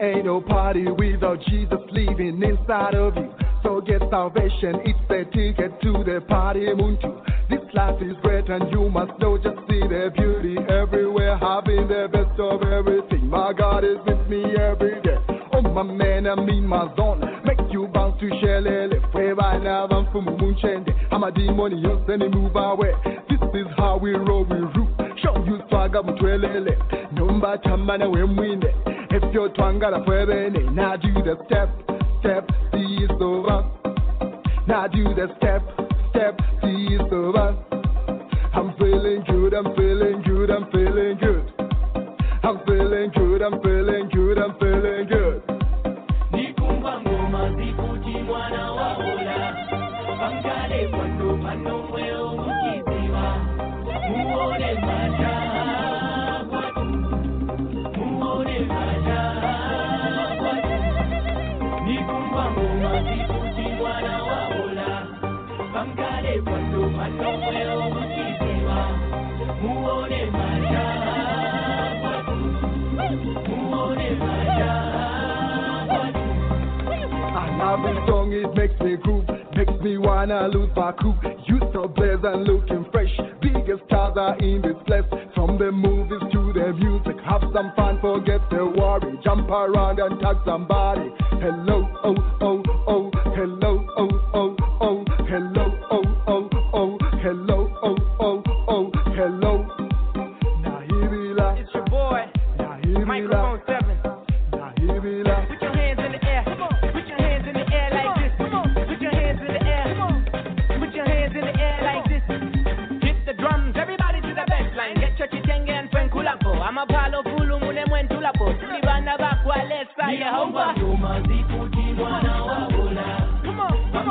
ain't no party without Jesus living inside of you. So get salvation, it's the ticket to the party muntu. This life is great and you must know just see the beauty everywhere, having the best of everything. My God is with me every day. Oh my man, I'm in my zone. Make you bounce to Shelele. Wherever now I'm from Munchende. I'm a demon, you send move away. This is how we roll, we root. Show you swagger, mutwelele. Numba chamana, we win it. If you're twangara, puebene. Now do the step, step, see is over. Now do the step, step, see is over. I'm feeling good, I'm feeling good, I'm feeling good. I'm feeling good, I'm feeling good, I'm feeling good. This song, it makes me groove, makes me wanna lose my cool. You so blessed and looking fresh. Biggest stars are in this place. From the movies to the music, have some fun, forget the worry. Jump around and tag somebody. Hello, oh, oh,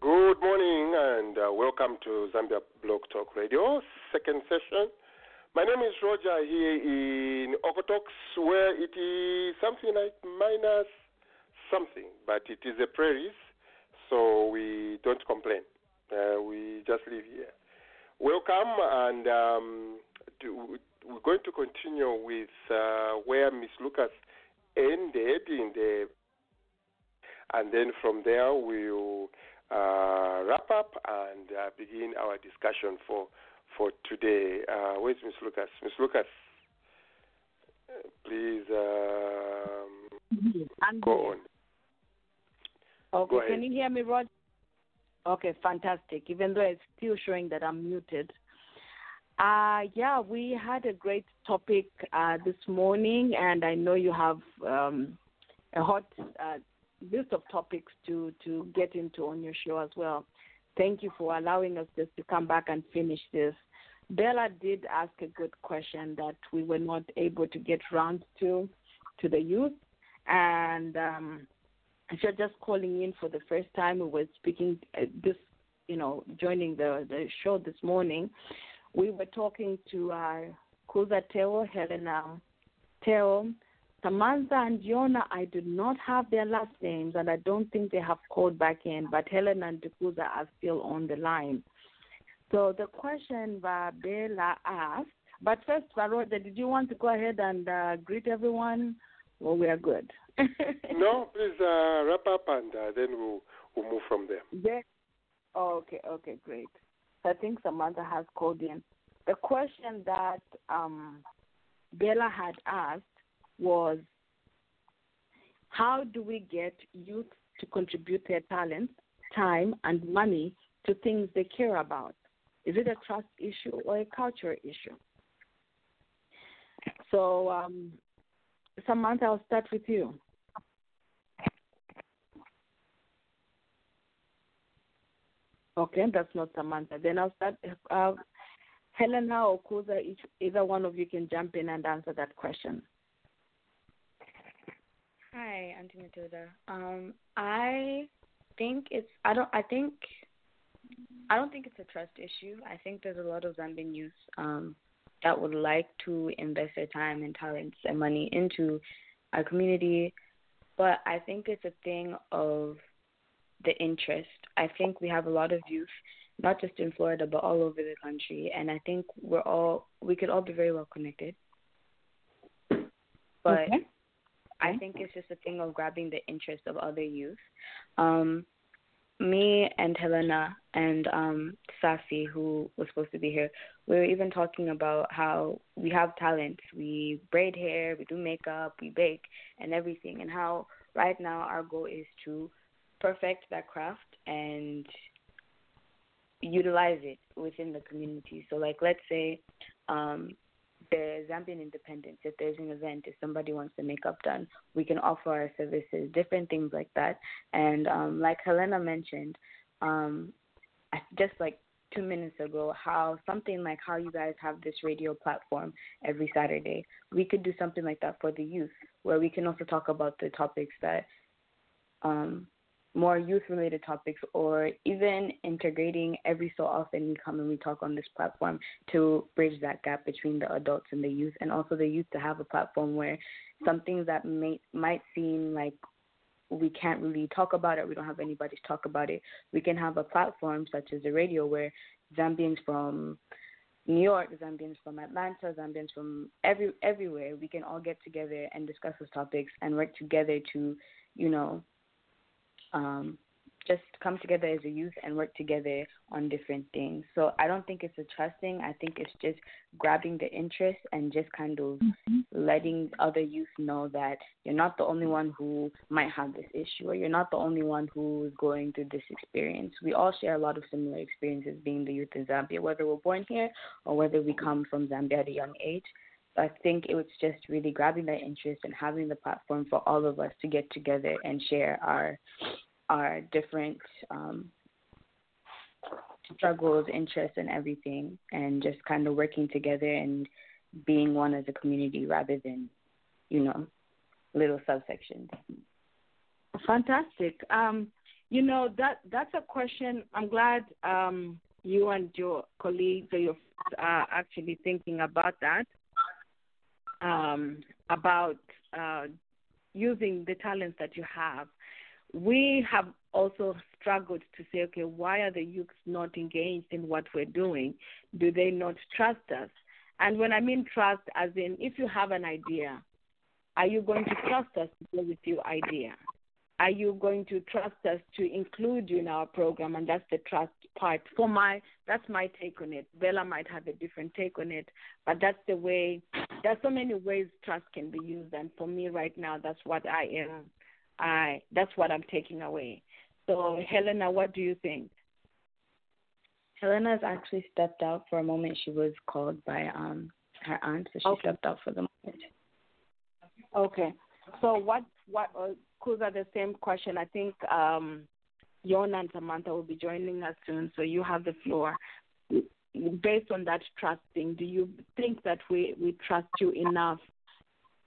Good morning and uh, welcome to Zambia Blog Talk Radio, second session. My name is Roger here in Okotoks, where it is something like minus something, but it is a prairies, so we don't complain. Uh, we just live here. Welcome, and um, to, we're going to continue with uh, where Miss Lucas ended in the, and then from there we'll uh, wrap up and uh, begin our discussion for for today. Uh, where's Miss Lucas? Miss Lucas, please um, go on. Okay, Go can you hear me, Rod? Okay, fantastic. Even though it's still showing that I'm muted. Uh, yeah, we had a great topic uh, this morning, and I know you have um, a hot uh, list of topics to, to get into on your show as well. Thank you for allowing us just to come back and finish this. Bella did ask a good question that we were not able to get round to to the youth, and um, if you're just calling in for the first time, we were speaking uh, this, you know, joining the the show this morning. We were talking to uh, Kuza Teo, Helena Teo, Samantha and Yona. I do not have their last names, and I don't think they have called back in. But Helena and Kuza are still on the line. So the question Bella asked. But first, Varoda, did you want to go ahead and uh, greet everyone? Well, we are good. No, please uh, wrap up and uh, then we'll, we'll move from there. Yeah. Oh, okay, okay, great. So I think Samantha has called in. The question that um, Bella had asked was how do we get youth to contribute their talents, time, and money to things they care about? Is it a trust issue or a culture issue? So, um, Samantha, I'll start with you. Okay, that's not Samantha. Then I'll start. Uh, Helena or Kuza, either one of you can jump in and answer that question. Hi, Auntie Matilda. Um, I think it's I don't I think I don't think it's a trust issue. I think there's a lot of Zambian youth um that would like to invest their time and talents and money into our community, but I think it's a thing of the interest. I think we have a lot of youth, not just in Florida but all over the country, and I think we're all we could all be very well connected. But Okay. I think it's just a thing of grabbing the interest of other youth. Um, me and Helena and um, Safi, who was supposed to be here, we were even talking about how we have talents. We braid hair, we do makeup, we bake, and everything. And how right now our goal is to perfect that craft and utilize it within the community. So, like, let's say um, the Zambian independence, if there's an event, if somebody wants the makeup done, we can offer our services, different things like that. And um, like Helena mentioned, um, just like two minutes ago, how something like how you guys have this radio platform every Saturday, we could do something like that for the youth, where we can also talk about the topics that um, more youth related topics or even integrating every so often we come and we talk on this platform to bridge that gap between the adults and the youth and also the youth to have a platform where some things that may might seem like we can't really talk about it, we don't have anybody to talk about it. We can have a platform such as the radio where Zambians from New York, Zambians from Atlanta, Zambians from every everywhere, we can all get together and discuss those topics and work together to, you know, um, just come together as a youth and work together on different things. So I don't think it's a trust thing. I think it's just grabbing the interest and just kind of letting other youth know that you're not the only one who might have this issue or you're not the only one who's going through this experience. We all share a lot of similar experiences being the youth in Zambia, whether we're born here or whether we come from Zambia at a young age. I think it was just really grabbing that interest and having the platform for all of us to get together and share our our different um, struggles, interests, and everything, and just kind of working together and being one as a community rather than, you know, little subsections. Fantastic. Um, you know that that's a question. I'm glad um, you and your colleagues or your are actually thinking about that. Um, about uh, using the talents that you have. We have also struggled to say, okay, why are the youths not engaged in what we're doing? Do they not trust us? And when I mean trust, as in, if you have an idea, are you going to trust us to go with your idea? Are you going to trust us to include you in our program? And that's the trust part. For my, that's my take on it. Bella might have a different take on it, but that's the way. There's so many ways trust can be used, and for me right now, that's what I am. I that's what I'm taking away. So, Helena, what do you think? Helena's actually stepped out for a moment. She was called by um her aunt, so she Okay. stepped out for the moment. Okay. So what what Kuza, the same question. I think um Yona and Samantha will be joining us soon, so you have the floor. Based on that trusting, do you think that we, we trust you enough?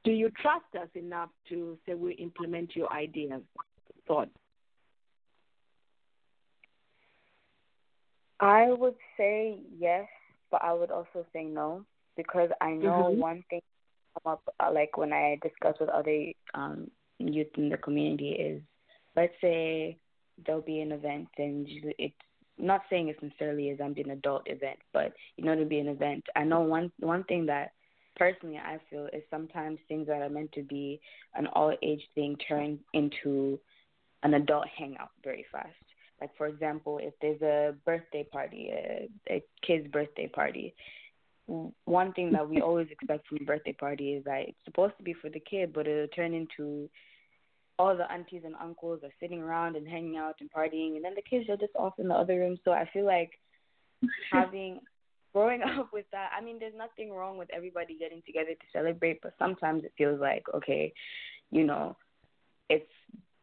Do you trust us enough to say we implement your ideas, thoughts? I would say yes, but I would also say no because I know Mhm. one thing come up uh, like when I discuss with other um youth in the community is let's say there'll be an event and it's not saying it's necessarily a Zambian adult event, but you know to be an event. I know one one thing that personally I feel is sometimes things that are meant to be an all age thing turn into an adult hangout very fast. Like for example, if there's a birthday party, a, a kid's birthday party, one thing that we always expect from a birthday party is that it's supposed to be for the kid, but it'll turn into all the aunties and uncles are sitting around and hanging out and partying, and then the kids are just off in the other room. So I feel like having growing up with that. I mean, there's nothing wrong with everybody getting together to celebrate, but sometimes it feels like okay, you know, it's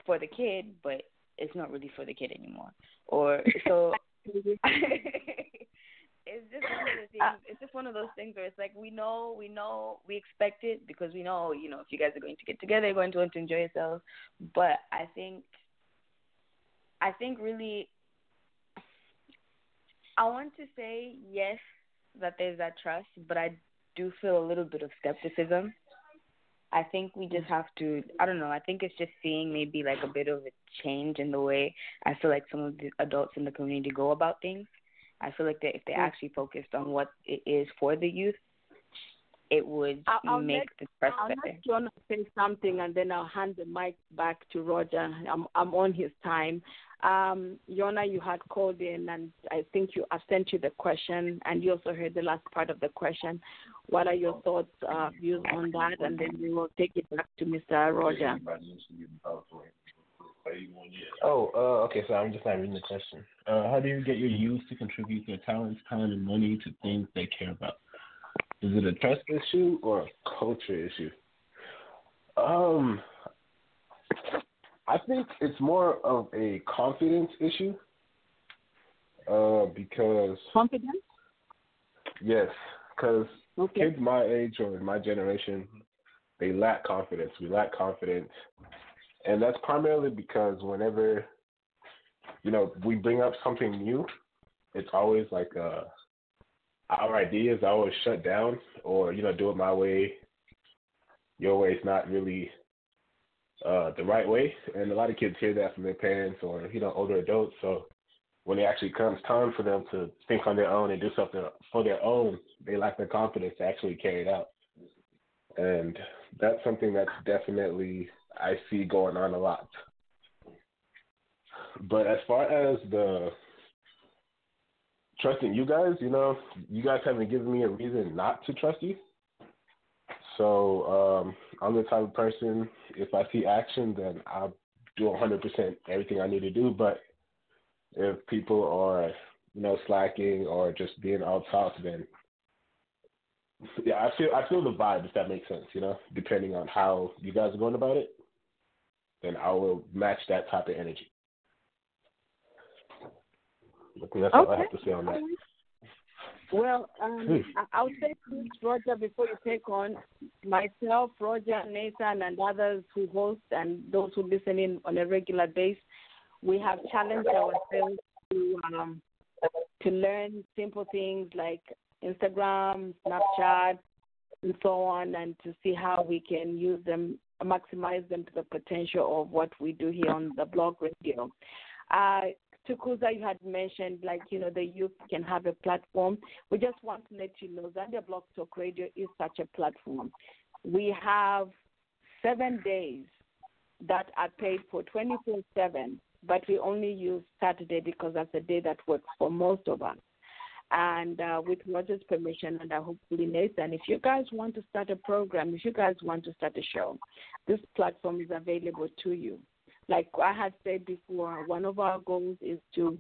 for the kid, but it's not really for the kid anymore. Or so it's just one of the uh, things. It's just one of those things where it's like we know, we know, we expect it because we know, you know, if you guys are going to get together, you're going to want to enjoy yourselves. But I think, I think really, I want to say yes that there's that trust, but I do feel a little bit of skepticism. I think we just have to. I don't know. I think it's just seeing maybe like a bit of a change in the way I feel like some of the adults in the community go about things. I feel like that if they actually focused on what it is for the youth, it would I'll, I'll make let, the trust I'll better. let John say something, and then I'll hand the mic back to Roger. I'm I'm on his time. Um, Yona, you had called in, and I think you I sent you the question, and you also heard the last part of the question. What are your thoughts, uh, views on that? And then we will take it back to Mr. Roger. Oh, uh, okay. So I'm just not reading the question. Uh, how do you get your youth to contribute their talents, time, and money to things they care about? Is it a trust issue or a culture issue? Um, I think it's more of a confidence issue. Uh, because Confidence? yes, because Okay. kids my age or my generation, they lack confidence. We lack confidence, and that's primarily because whenever you know we bring up something new, it's always like uh, our ideas are always shut down, or you know, do it my way. Your way is not really uh, the right way, and a lot of kids hear that from their parents or you know older adults. So when it actually comes time for them to think on their own and do something for their own, they lack the confidence to actually carry it out. And that's something that's definitely I see going on a lot. But as far as the trusting you guys, you know, you guys haven't given me a reason not to trust you. So um, I'm the type of person, if I see action, then I'll do 100% everything I need to do. But if people are, you know, slacking or just being all talk, then yeah, I feel I feel the vibe if that makes sense. You know, depending on how you guys are going about it, then I will match that type of energy. I think that's all I have to say on that. Well, um. I- I'll say this, Roger, before you take on myself, Roger, Nathan, and others who host and those who listen in on a regular basis. We have challenged ourselves to um, to learn simple things like Instagram, Snapchat, and so on, and to see how we can use them, maximize them to the potential of what we do here on the blog radio. Uh, Tukuza, you had mentioned, like, you know, the youth can have a platform. We just want to let you know that the Blog Talk Radio is such a platform. We have seven days that are paid for 24 7, but we only use Saturday because that's the day that works for most of us. And uh, with Roger's permission, and I hopefully Nathan, if you guys want to start a program, if you guys want to start a show, this platform is available to you like I had said before, one of our goals is to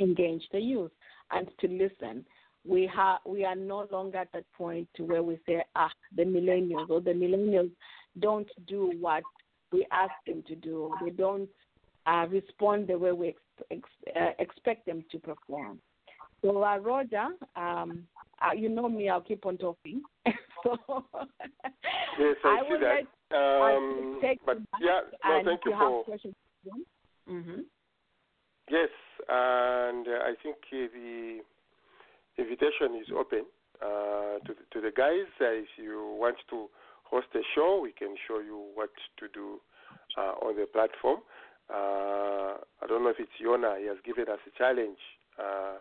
engage the youth and to listen. We have we are no longer at that point where we say, ah, the millennials or the millennials don't do what we ask them to do. They don't uh, respond the way we ex- ex- uh, expect them to perform. So, uh, Roger, um, uh, you know me, I'll keep on talking. so, Yes, I, see will that. Um, I but yeah, no, thank you you for have. Mm-hmm. Yes, and uh, I think uh, the invitation is open uh, to, the, to the guys. Uh, if you want to host a show, we can show you what to do uh, on the platform. Uh, I don't know if it's Yona. He has given us a challenge uh,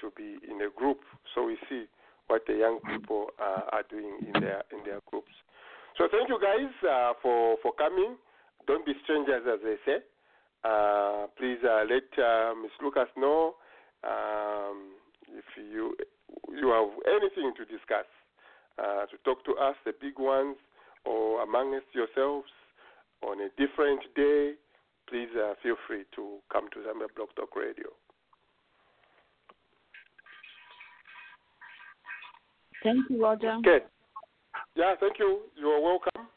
to be in a group, so we see what the young people uh, are doing in their in their groups. So thank you guys uh, for for coming. Don't be strangers, as they say. Uh, please uh, let uh, Ms. Lucas know um, if you you have anything to discuss, uh, to talk to us, the big ones, or amongst yourselves on a different day. Please feel free to come to Zambia Blog Talk Radio. Thank you, Roger. Okay. Yeah, thank you. You are welcome.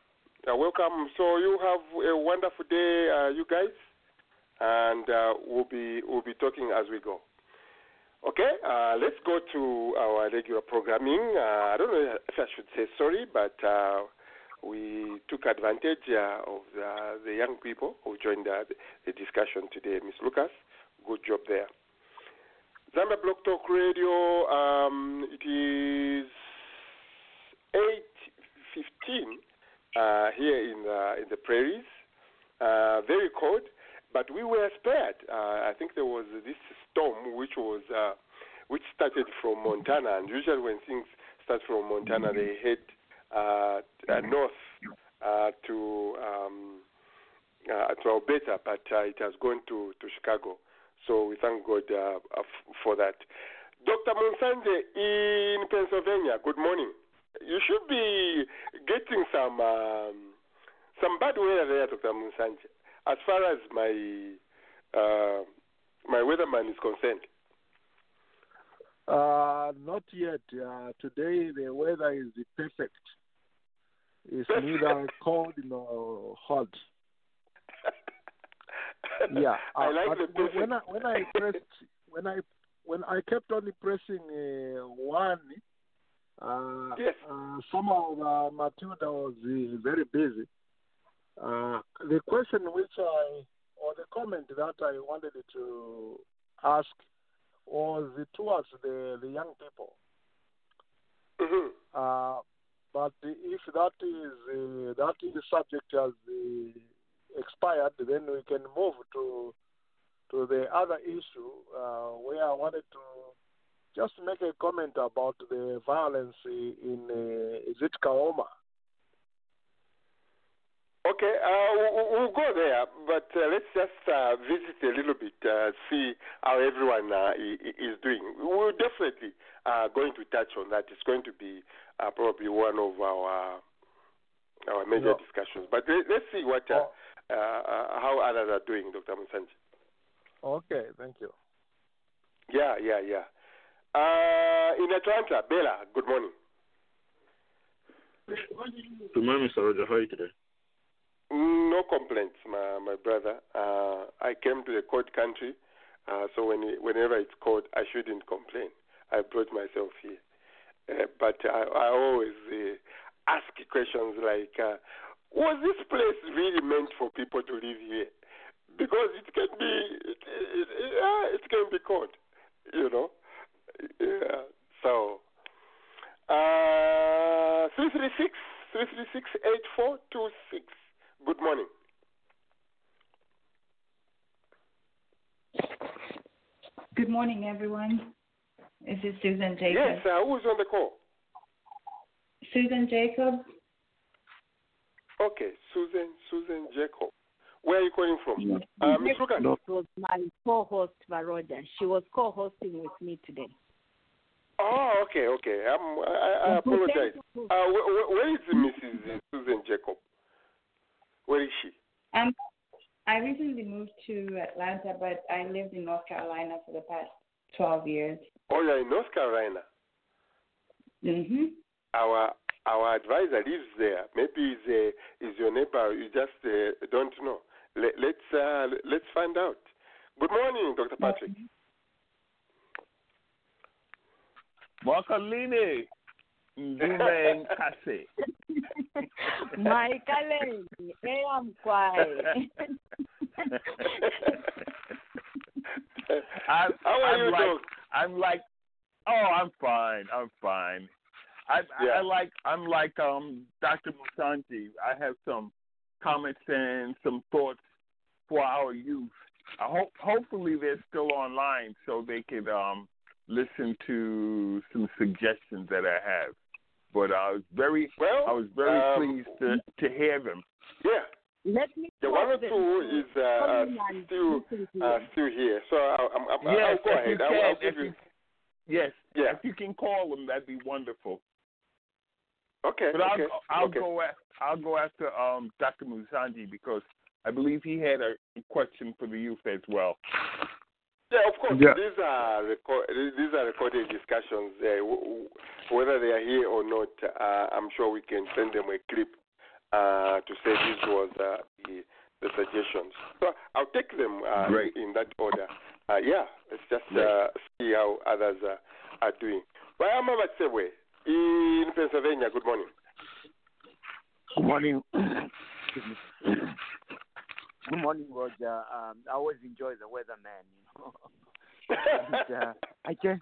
You're welcome. So you have a wonderful day, uh, you guys, and uh, we'll be we'll be talking as we go. Okay, uh, let's go to our regular programming. Uh, I don't know if I should say sorry, but uh, we took advantage uh, of the, the young people who joined uh, the discussion today. Miss Lucas, good job there. Zambia Blog Talk Radio, um, it is 8.15 uh, here in the, in the prairies. Uh, very cold, but we were spared. Uh, I think there was this storm which was uh, which started from Montana, and usually when things start from Montana, they head uh, uh, north uh, to um, uh, to Alberta, but uh, it has gone to, to Chicago. So we thank God uh, uh, for that. Dr. Monsanje in Pennsylvania, good morning. You should be getting some um, some bad weather there, Dr. Monsanje, as far as my uh, my weatherman is concerned. Uh, not yet. Uh, today the weather is perfect. It's neither cold nor hot. Yeah, I uh, like the when- when I when I pressed when I when I kept on pressing uh, one, uh, Yes. uh, somehow uh, Matilda was uh, very busy. Uh, the question which I or the comment that I wanted to ask was towards the the young people. Mhm. Uh, but if that is uh, that is the subject has uh, expired, then we can move to to the other issue uh, where I wanted to just make a comment about the violence in uh, is it Kaoma? Okay, uh, we'll, we'll go there, but uh, let's just uh, visit a little bit, uh, see how everyone uh, is doing. We're definitely uh, going to touch on that. It's going to be uh, probably one of our our major Yeah. discussions. But let, let's see what uh, Oh. Uh, uh, how others are doing, Dr. Musanji. Okay, thank you. Yeah, yeah, yeah. Uh, in Atlanta, Bella, good morning. Good morning, Mr. Roger. How are you today? No complaints, my my brother. Uh, I came to the cold country, uh, so when whenever it's cold, I shouldn't complain. I brought myself here, uh, but I, I always uh, ask questions like, uh, "Was this place really meant for people to live here?" Because it can be, it, it, it, uh, it can be cold, you know. Yeah. So, uh, three three six three three six eight four two six. Good morning. Good morning, everyone. This is Susan Jacob. Yes, uh, who's on the call? Susan Jacob, Okay, Susan Susan Jacob. Where are you calling from? Yes. Uh, Miss Lucas. It was my co-host Varoja. She was co-hosting with me today. Oh, okay, okay. Um, I, I apologize. Uh, wh- wh- where is Mrs. Susan Jacob? Where is she? um, I recently moved to Atlanta, but I lived in North Carolina for the past 12 years. Oh, you're in North Carolina. hmm Our our advisor lives there. Maybe he's, uh, is your neighbor. You just uh, don't know. Let, let's uh, let's find out. Good morning, Dr. Patrick. Mwakalini Ndume Nkase. Michael, hey, I'm quiet. I'm, How are I'm you, like, Doc? I'm like, oh, I'm fine. I'm fine. I, Yeah. I, I like, I'm like, um, Dr. Musanji. I have some comments and some thoughts for our youth. I hope, hopefully, they're still online so they could um listen to some suggestions that I have. But I was very, Well, I was very um, pleased to to hear them. Yeah, Let me the one or two is uh, uh, come in and still uh, still here. So I'll, I'm, I'm, Yes, I'll go if you ahead. I'll, can, I'll give you, you. yes, Yeah. if you can call them, that'd be wonderful. Okay. But I'll okay. I'll okay. go at, I'll go after um Dr. Musanji because I believe he had a question for the youth as well. Yeah, of course. Yeah. These are record, these are recorded discussions. Uh, w- w- whether they are here or not, uh, I'm sure we can send them a clip uh, to say this was uh, the, the suggestions. So I'll take them uh, Great. in that order. uh, yeah, let's just uh, see how others uh, are doing. Bayama Batsewe in Pennsylvania. Good morning. Good morning. Good morning, Roger. Um, I always enjoy the weather, man. You know, and, uh, I can't,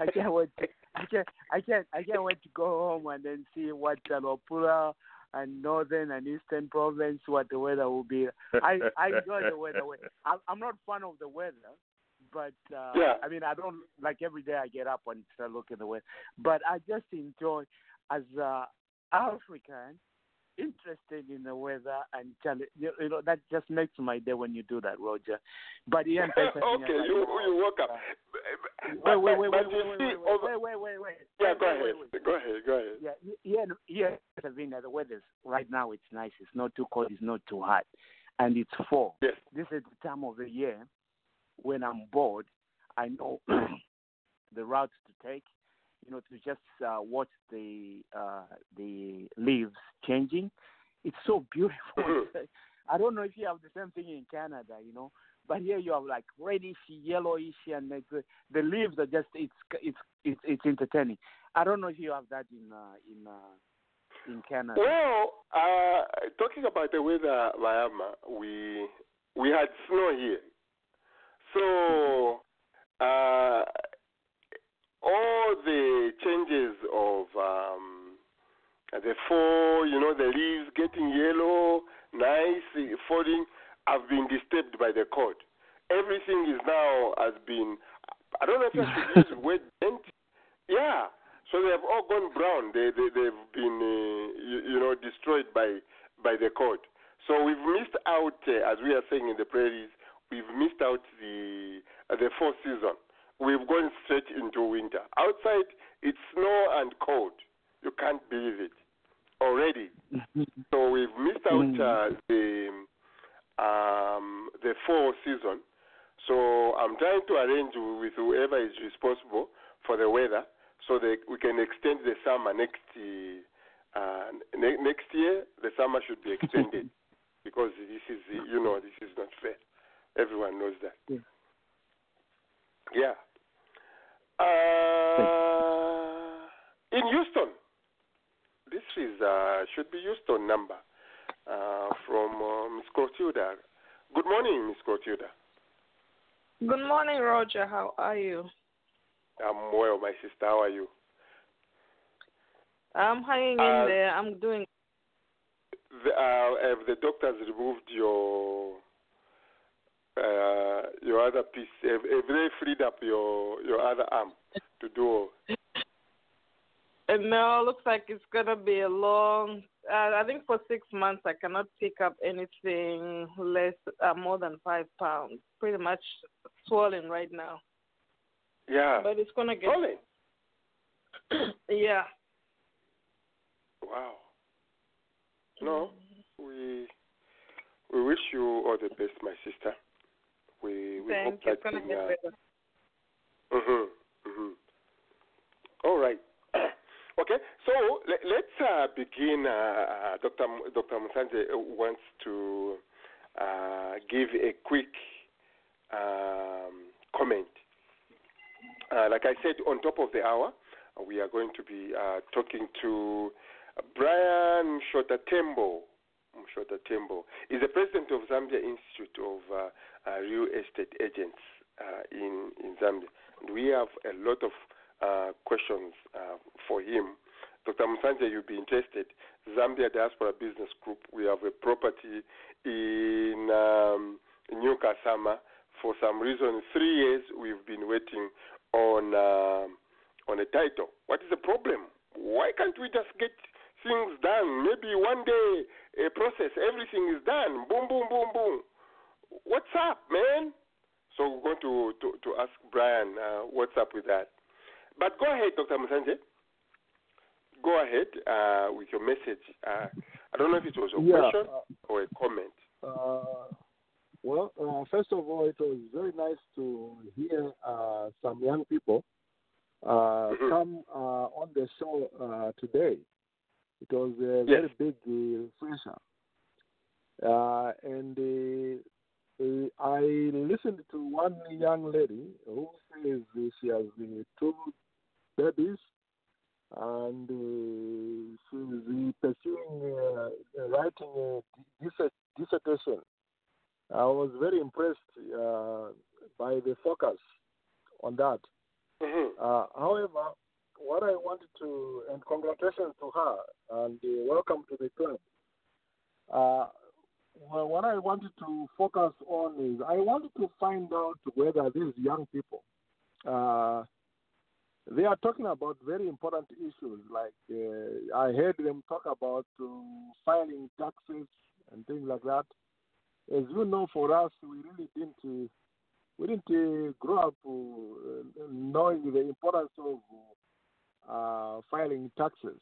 I can't wait. To, I can't, I can't, I can't wait to go home and then see what uh, Luapula and northern and eastern province what the weather will be. I I enjoy the weather. I'm I'm not fan of the weather, but uh, Yeah. I mean I don't like every day I get up and start looking the weather. But I just enjoy as a African interested in the weather and challenge. You you know that just makes my day when you do that, Roger. But yeah, okay, you you woke up. Wait, wait, wait, wait, wait, wait, over- wait, wait, wait, wait. Yeah, go wait, ahead. wait, wait. Go ahead. Go ahead. Yeah, yeah, yeah, Savannah, the weather's right now it's nice. It's not too cold, it's not too hot. And it's fall. Yes. This is the time of the year when I'm bored. I know the routes to take, you know, to just uh, watch the uh, the leaves changing. It's so beautiful. Mhm. I don't know if you have the same thing in Canada, you know, but here you have like reddish, yellowish, and like the, the leaves are just it's it's it's it's entertaining. I don't know if you have that in uh, in uh, in Canada. Well, uh, talking about the weather, Bayama, we we had snow here, so uh, all the changes of um, the fall, you know, the leaves getting yellow, nice, falling, have been disturbed by the cold. Everything is now has been. I don't know if I should use the word bent. Yeah. So they have all gone brown. They they they've been uh, you, you know destroyed by by the cold. So we've missed out, uh, as we are saying in the prairies, we've missed out the uh, the fall season. We've gone straight into winter. Outside it's snow and cold. You can't believe it already. So we've missed out uh, the um, the fall season. So I'm trying to arrange with whoever is responsible for the weather so that we can extend the summer next uh, uh, ne- next year. The summer should be extended because this is you know this is not fair. Everyone knows that. Yeah. Yeah. Uh, in Houston, this is uh, should be Houston number uh, from uh, Miss Clotilda. Good morning, Miss Clotilda. Good morning, Roger. How are you? I'm well, my sister. How are you? I'm hanging Uh, in there. I'm doing. The, uh, have the doctors removed your uh, your other piece? Have, have they freed up your your other arm to do? And now looks like it's gonna be a long. Uh, I think for six months I cannot pick up anything less uh, more than five pounds. Pretty much swollen right now, Yeah. but it's gonna get. Swollen. yeah. Wow. No, we we wish you all the best, my sister. We we Thank hope you. that thing, uh. Mhm. Mhm. All right. okay. So let, let's uh, begin. Uh, uh, Dr. M- Dr. Musanje wants to uh, give a quick um, comment. Uh, like I said, on top of the hour, we are going to be uh, talking to Brian Shotatembo. Shotatembo is the president of Zambia Institute of uh, uh, Real Estate Agents uh, in in Zambia, and we have a lot of uh, questions uh, for him. Dr. Musanje, you'll be interested. Zambia Diaspora Business Group, we have a property in um, New Kasama. For some reason, three years we've been waiting on um on a title. What is the problem? Why can't we just get things done? Maybe one day a process, everything is done. Boom, boom, boom, boom. What's up, man? So we're going to to, to ask Brian uh, what's up with that. But go ahead, Dr. Musanje. Go ahead uh, with your message. Uh, I don't know if it was a Yeah, question or a comment. Uh, well, uh, first of all, it was very nice to hear uh, some young people uh, Mhm. come uh, on the show uh, today. It was a Yes. very big uh. Uh, and uh, uh, I listened to one young lady who says she has two babies and uh, she's uh, pursuing uh, writing a dissertation. I was very impressed uh, by the focus on that. Uh, however, what I wanted to, and congratulations to her, and uh, welcome to the club. Uh, well, what I wanted to focus on is I wanted to find out whether these young people, uh, they are talking about very important issues. Like uh, I heard them talk about uh, filing taxes and things like that. As you know, for us, we really didn't. Uh, we didn't uh, grow up uh, knowing the importance of uh, filing taxes.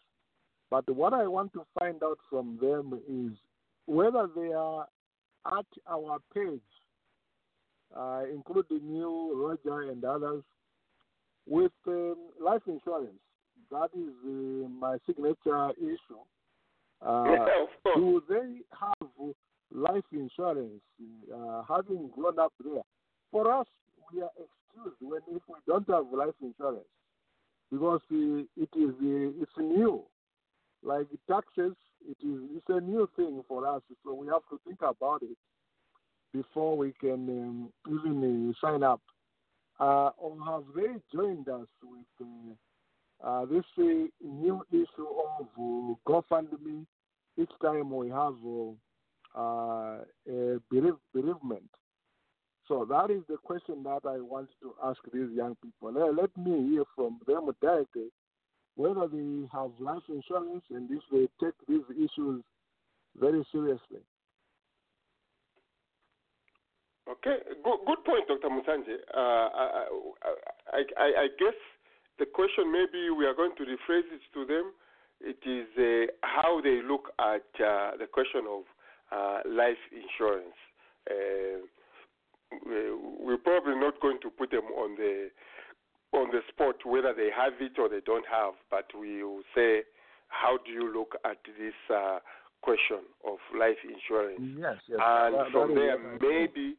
But what I want to find out from them is whether they are at our page, uh, including you, Roger, and others, with um, life insurance. That is uh, my signature issue. Uh, Yeah, of course. do they have life insurance, uh, having grown up there? For us, we are excused when if we don't have life insurance because it is it's new. Like taxes, it is it's a new thing for us, so we have to think about it before we can um, even uh, sign up. Uh, or have they joined us with uh, uh, this uh, new issue of uh, GoFundMe each time we have a bereave- bereavement? So that is the question that I want to ask these young people. Let, me hear from them directly whether they have life insurance and if they take these issues very seriously. Okay, good, good point, Dr. Musanje. Uh, I, I, I, I guess the question maybe we are going to rephrase it to them. It is uh, how they look at uh, the question of uh, life insurance. Uh, we- we're probably not going to put them on the on the spot whether they have it or they don't have, but we will say, how do you look at this uh, question of life insurance? Yes, yes. and That- from that there, maybe,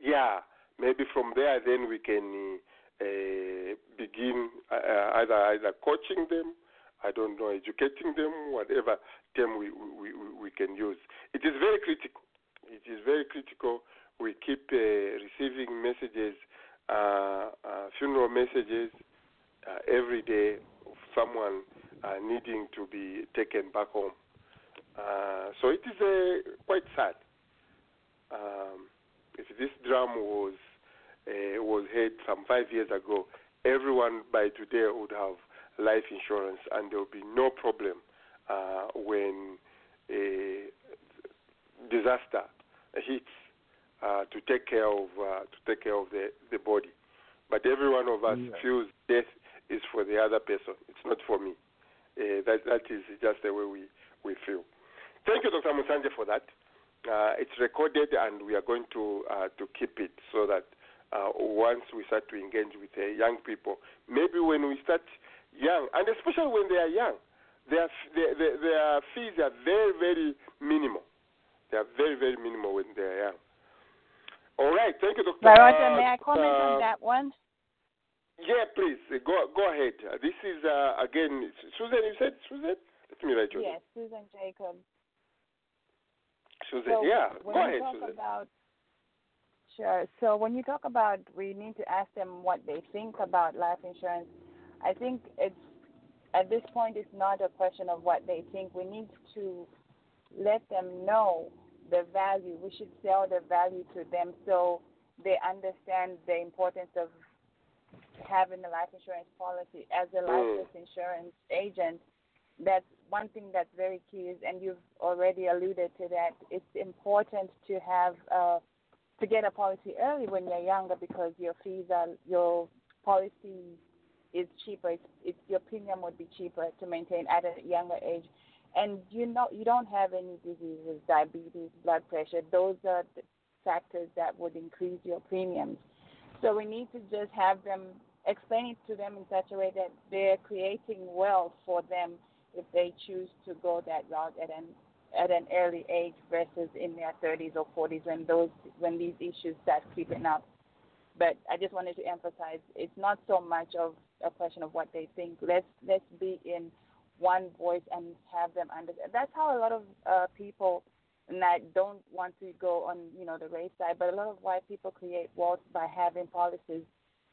yeah, maybe from there, then we can uh, begin uh, either either coaching them, I don't know, educating them, whatever term we, we, we can use. It is very critical. It is very critical. We keep uh, receiving messages, uh, uh, funeral messages uh, every day of someone uh, needing to be taken back home. So it is quite sad. Um, if this drum was was heard some five years ago, everyone by today would have life insurance, and there will be no problem when a disaster hits uh, to take care of uh, to take care of the, the body. But every one of us Yeah. feels death is for the other person. It's not for me. Uh, that that is just the way we, we feel. Thank you, Dr. Musanje, for that. Uh, it's recorded, and we are going to uh, to keep it so that uh, once we start to engage with young people, maybe when we start young, and especially when they are young, their their, their, their fees are very very minimal. They are very very minimal when they are young. All right, thank you, Dr. Roger, may I comment uh, on that one? Yeah, please uh, go go ahead. Uh, this is uh, again Susan. You said Susan. Let me write your Yes, Susan Jacob. name. Susan. So yeah, go ahead, Susan. about sure. So when you talk about, we need to ask them what they think about life insurance. I think it's at this point it's not a question of what they think. We need to let them know the value. We should sell the value to them so they understand the importance of having a life insurance policy. As a licensed insurance agent, that's one thing that's very key is, and you've already alluded to that. It's important to have uh, to get a policy early when you're younger because your fees are your policy is cheaper. It's, it's your premium would be cheaper to maintain at a younger age, and you know you don't have any diseases, diabetes, blood pressure. Those are the factors that would increase your premiums. So we need to just have them explain it to them in such a way that they're creating wealth for them if they choose to go that route at an at an early age versus in their 30s or 40s when those when these issues start creeping up. But I just wanted to emphasize it's not so much of a question of what they think. Let's let's be in one voice and have them understand. That's how a lot of uh, people that don't want to go on you know the race side, but a lot of white people create walls by having policies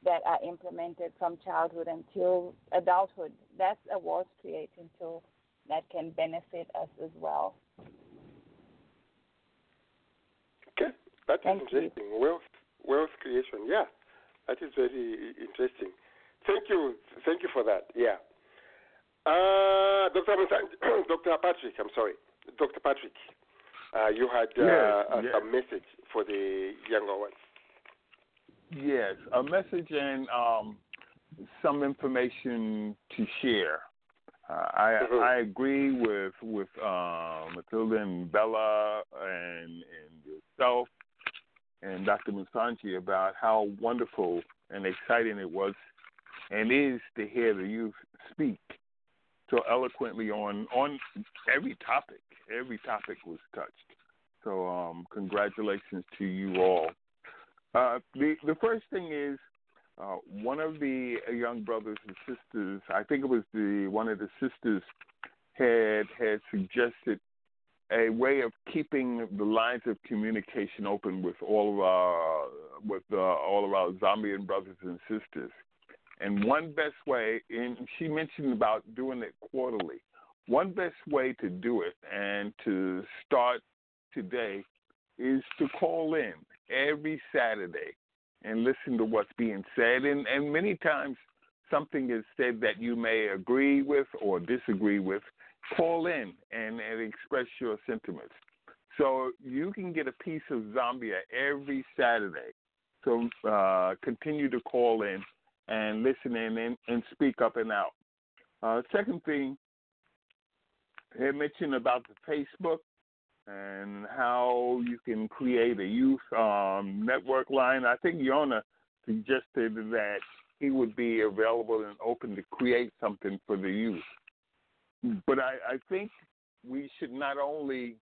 that are implemented from childhood until adulthood. That's a walls creating tool that can benefit us as well. Okay, that is Thank you. interesting. Wealth, wealth creation. Yeah, that is very interesting. Thank you, thank you for that. Yeah. Uh, Dr. Dr. Patrick, I'm sorry, Dr. Patrick, uh, you had uh, Yes, a, yes. a message for the younger ones. Yes, a message and um, some information to share. Uh, I Mhm. I agree with with um, Matilda and Bella and and yourself and Dr. Musanji about how wonderful and exciting it was and is to hear the youth speak so eloquently on on every topic. Every topic was touched. So um, congratulations to you all. Uh, the the first thing is uh, one of the young brothers and sisters. I think it was the one of the sisters had had suggested a way of keeping the lines of communication open with all of our with uh, all of our Zambian brothers and sisters. And one best way, and she mentioned about doing it quarterly. One best way to do it and to start today is to call in every Saturday and listen to what's being said. And, and many times something is said that you may agree with or disagree with. Call in and, and express your sentiments. So you can get a piece of Zambia every Saturday. So uh, continue to call in and listen in and, and speak up and out. Uh, second thing, they mentioned about the Facebook and how you can create a youth um, network line. I think Yona suggested that he would be available and open to create something for the youth. But I, I think we should not only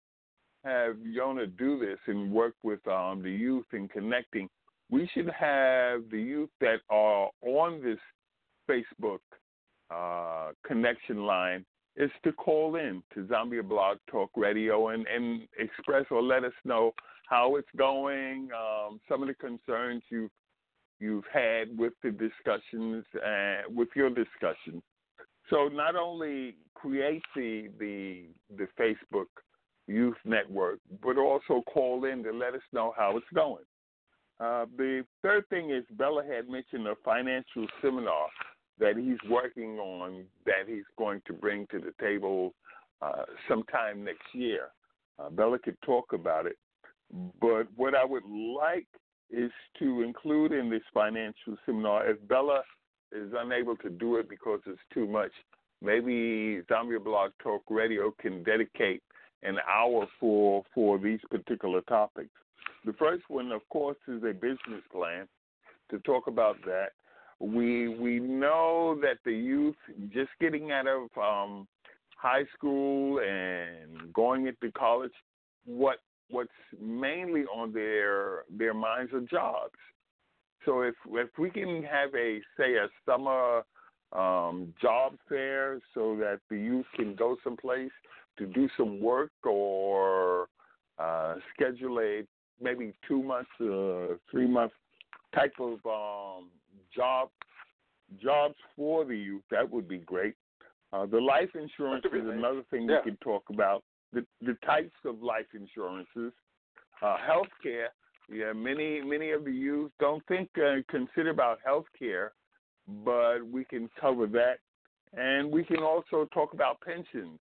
have Yona do this and work with um, the youth in connecting, we should have the youth that are on this Facebook uh, connection line is to call in to Zambia Blog Talk Radio and, and express or let us know how it's going, um, some of the concerns you've you've had with the discussions and with your discussion. So not only create the the the Facebook youth network, but also call in to let us know how it's going. Uh, the third thing is Bella had mentioned a financial seminar that he's working on that he's going to bring to the table uh, sometime next year. Uh, Bella could talk about it, but what I would like is to include in this financial seminar, if Bella is unable to do it because it's too much, maybe Zambia Blog Talk Radio can dedicate an hour for for these particular topics. The first one, of course, is a business plan to talk about that we we know that the youth just getting out of um, high school and going into college, what what's mainly on their their minds are jobs. So if if we can have a say a summer um, job fair so that the youth can go someplace to do some work or uh, schedule a maybe two months, uh, three months type of um, job jobs for the youth, that would be great. Uh, the life insurance is another thing Yeah. we can talk about. The the types of life insurances, uh, health care. Yeah, many many of the youth don't think uh, consider about health care, but we can cover that, and we can also talk about pensions.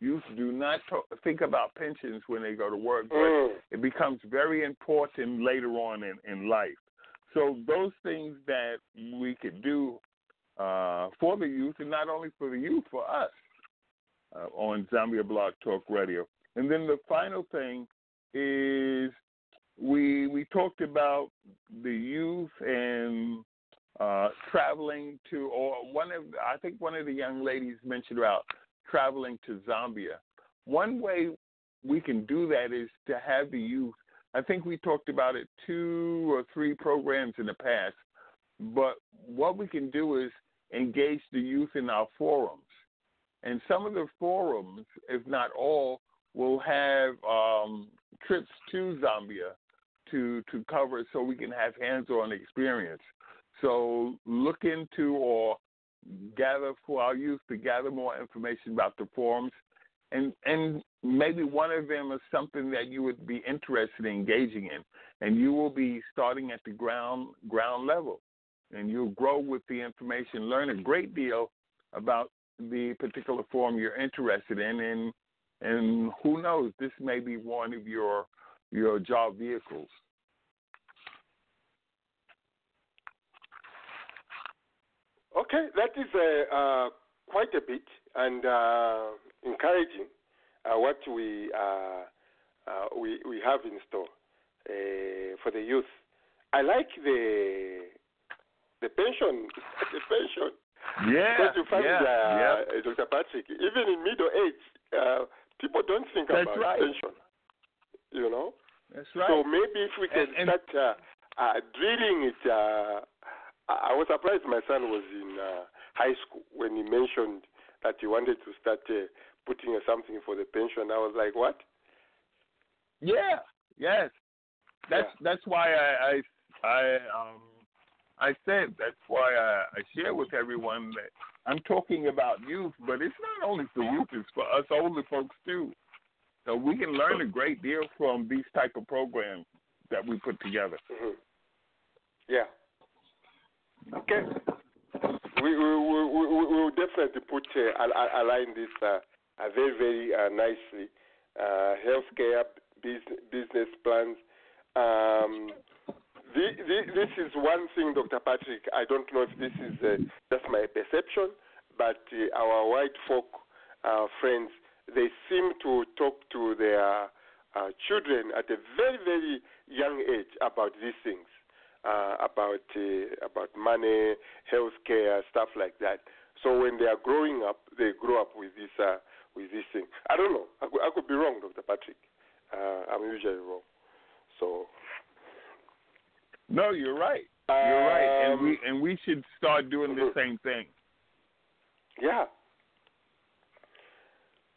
Youth do not talk, think about pensions when they go to work, but Mm. it becomes very important later on in, in life. So those things that we could do uh, for the youth, and not only for the youth, for us uh, on Zambia Blog Talk Radio. And then the final thing is we we talked about the youth and uh, traveling to, or one of I think one of the young ladies mentioned about traveling to Zambia. One way we can do that is to have the youth. I think we talked about it two or three programs in the past, but what we can do is engage the youth in our forums. And some of the forums, if not all, will have um, trips to Zambia to to cover so we can have hands-on experience. So look into or gather for our youth to gather more information about the forums. And and maybe one of them is something that you would be interested in engaging in. And you will be starting at the ground ground level. And you'll grow with the information learn a great deal about the particular forum you're interested in. And and who knows this may be one of your your job vehicles Okay, that is uh, uh, quite a bit and uh, encouraging uh, what we uh, uh, we we have in store for the youth. I like the the pension, the pension. Yeah, because you find, yeah, yeah. Dr. Patrick, even in middle age, people don't think That's about right. pension. You know. That's right. So maybe if we can And- and- start drilling it. I I was surprised my son was in uh, high school when he mentioned that he wanted to start uh, putting uh, something for the pension. I was like, what? Yeah, yes. That's that's why I I I um I said that's why I, I share with everyone that I'm talking about youth, but it's not only for youth; it's for us older folks too. So we can learn a great deal from these type of programs that we put together. hmm Yeah. Okay. We we we we, will definitely put uh, al- al- align this uh, very very uh, nicely. Uh, healthcare business business plans. Um, the, the, this is one thing, Dr. Patrick. I don't know if this is uh, just my perception, but uh, our white folk uh, friends they seem to talk to their uh, children at a very very young age about these things uh, about uh, about money, healthcare, stuff like that. So when they are growing up, they grow up with this uh, with this thing. I don't know. I could, I could be wrong, Dr. Patrick. Uh, I'm usually wrong. So No, you're right. You're right, and Um, we and we should start doing the same thing. yeah.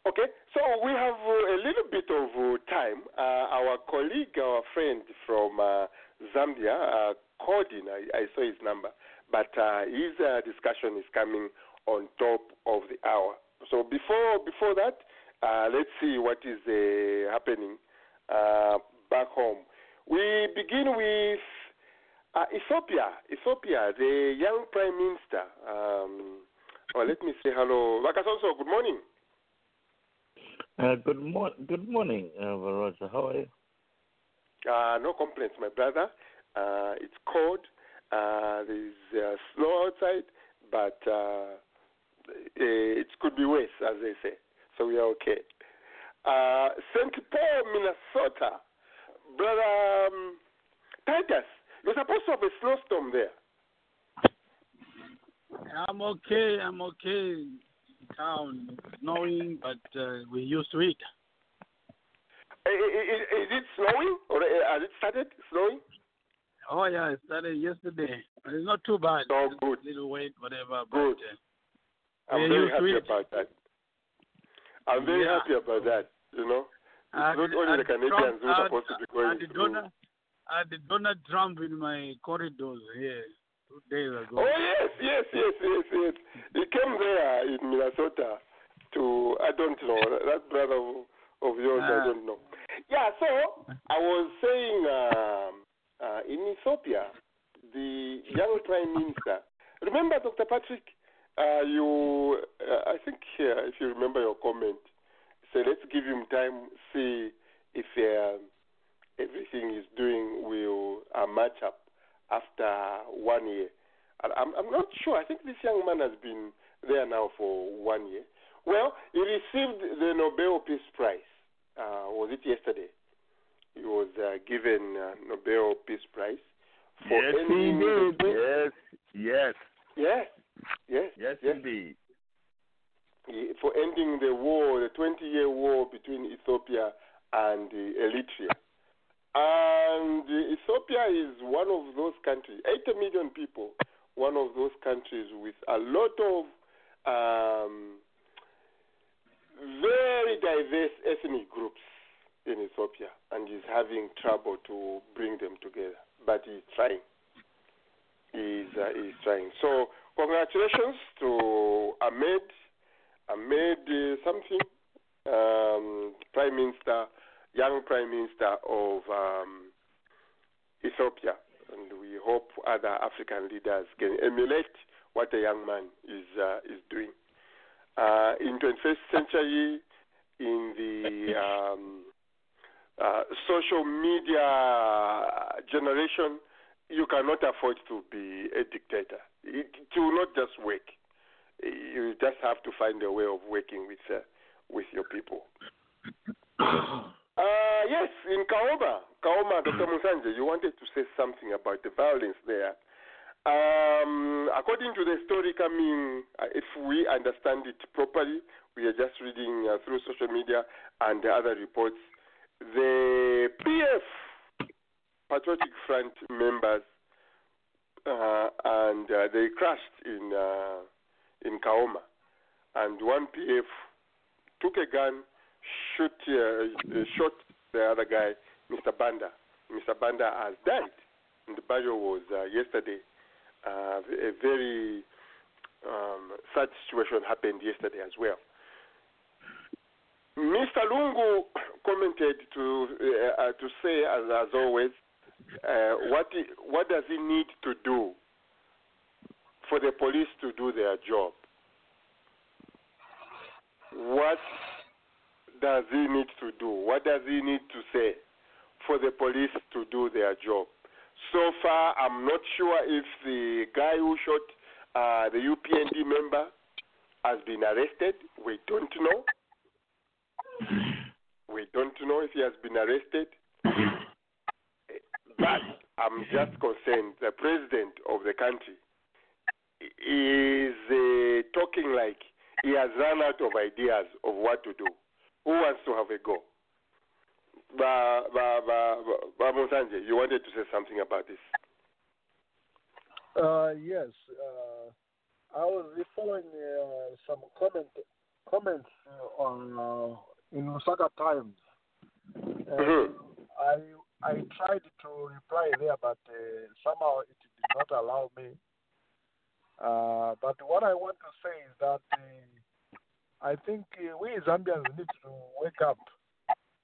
Okay, so we have uh, a little bit of uh, time. Uh, our colleague, our friend from uh, Zambia, uh, called in. I, I saw his number, but uh, his uh, discussion is coming on top of the hour. So before before that, uh, let's see what is uh, happening uh, back home. We begin with uh, Ethiopia. Ethiopia, the young prime minister. Um, oh, let me say hello. Vakasonso, good morning. Good, mor- good morning, Roger. How are you? Uh, no complaints, my brother. Uh, it's cold. Uh, there's uh, snow outside, but uh, it could be worse, as they say. So we are okay. Uh, St. Paul, Minnesota. Brother um, Titus, you're supposed to have a snowstorm there. I'm okay. I'm okay. Town snowing, but uh, we're used to it. Is it snowing or uh, has it started snowing? Oh yeah, it started yesterday. It's not too bad. Oh, Just good. A little wait, whatever. Good. But uh, I'm very happy it. about that. I'm very Yeah. happy about that. You know, it's not only the Canadians who are supposed to be going the I had the Donald Trump in my corridors here two days ago. Oh yes, yes, yes, yes, yes. He came there in Minnesota to I don't know that brother of, yours. I Ah. don't know. Yeah, so I was saying um, uh, in Ethiopia, the young prime minister. Remember, Dr. Patrick, uh, you. Uh, I think uh, if you remember your comment, say let's give him time, see if uh, everything he's doing will uh, match up after one year. I'm, I'm not sure. I think this young man has been there now for one year. Well, he received the Nobel Peace Prize. Uh, was it yesterday? He was uh, given uh, Nobel Peace Prize for Yes, he ending did. Yes, yes, Yes, yes, yes, yes. indeed. For ending the war, the 20-year war between Ethiopia and uh, Eritrea. And uh, Ethiopia is one of those countries, 80 million people, one of those countries with a lot of um, very diverse ethnic groups in Ethiopia and is having trouble to bring them together. But he's trying. He's, uh, he's trying. So, congratulations to Ahmed, Ahmed uh, something, um, Prime Minister, young Prime Minister of um, Ethiopia. And we hope other African leaders can emulate what the young man is, uh, is doing. Uh, in 21st century, in the um, uh, social media generation, you cannot afford to be a dictator. It, it will not just work. You just have to find a way of working with uh, with your people. Uh, yes, in Kaoma, Kaoma, Dr. Musanje, you wanted to say something about the violence there. Um, according to the story coming, uh, if we understand it properly, we are just reading uh, through social media and the other reports. The PF, Patriotic Front members, uh, and uh, they crashed in uh, in Kaoma, and one PF took a gun, shoot, uh, shot the other guy, Mr. Banda. Mr. Banda has died. And the burial was yesterday. Uh, a very um, sad situation happened yesterday as well. Mr. Lungu commented to uh, to say, as, as always, uh, what what does he need to do for the police to do their job? What does he need to do? What does he need to say for the police to do their job? So far, I'm not sure if the guy who shot uh, the UPND member has been arrested. We don't know. We don't know if he has been arrested. But I'm just concerned the president of the country is uh, talking like he has run out of ideas of what to do. Who wants to have a go? Musanje, you wanted to say something about this. Uh, yes, uh, I was following uh, some comment comments uh, on uh, in Lusaka Times. And I I tried to reply there, but uh, somehow it did not allow me. Uh, but what I want to say is that uh, I think uh, we Zambians need to wake up.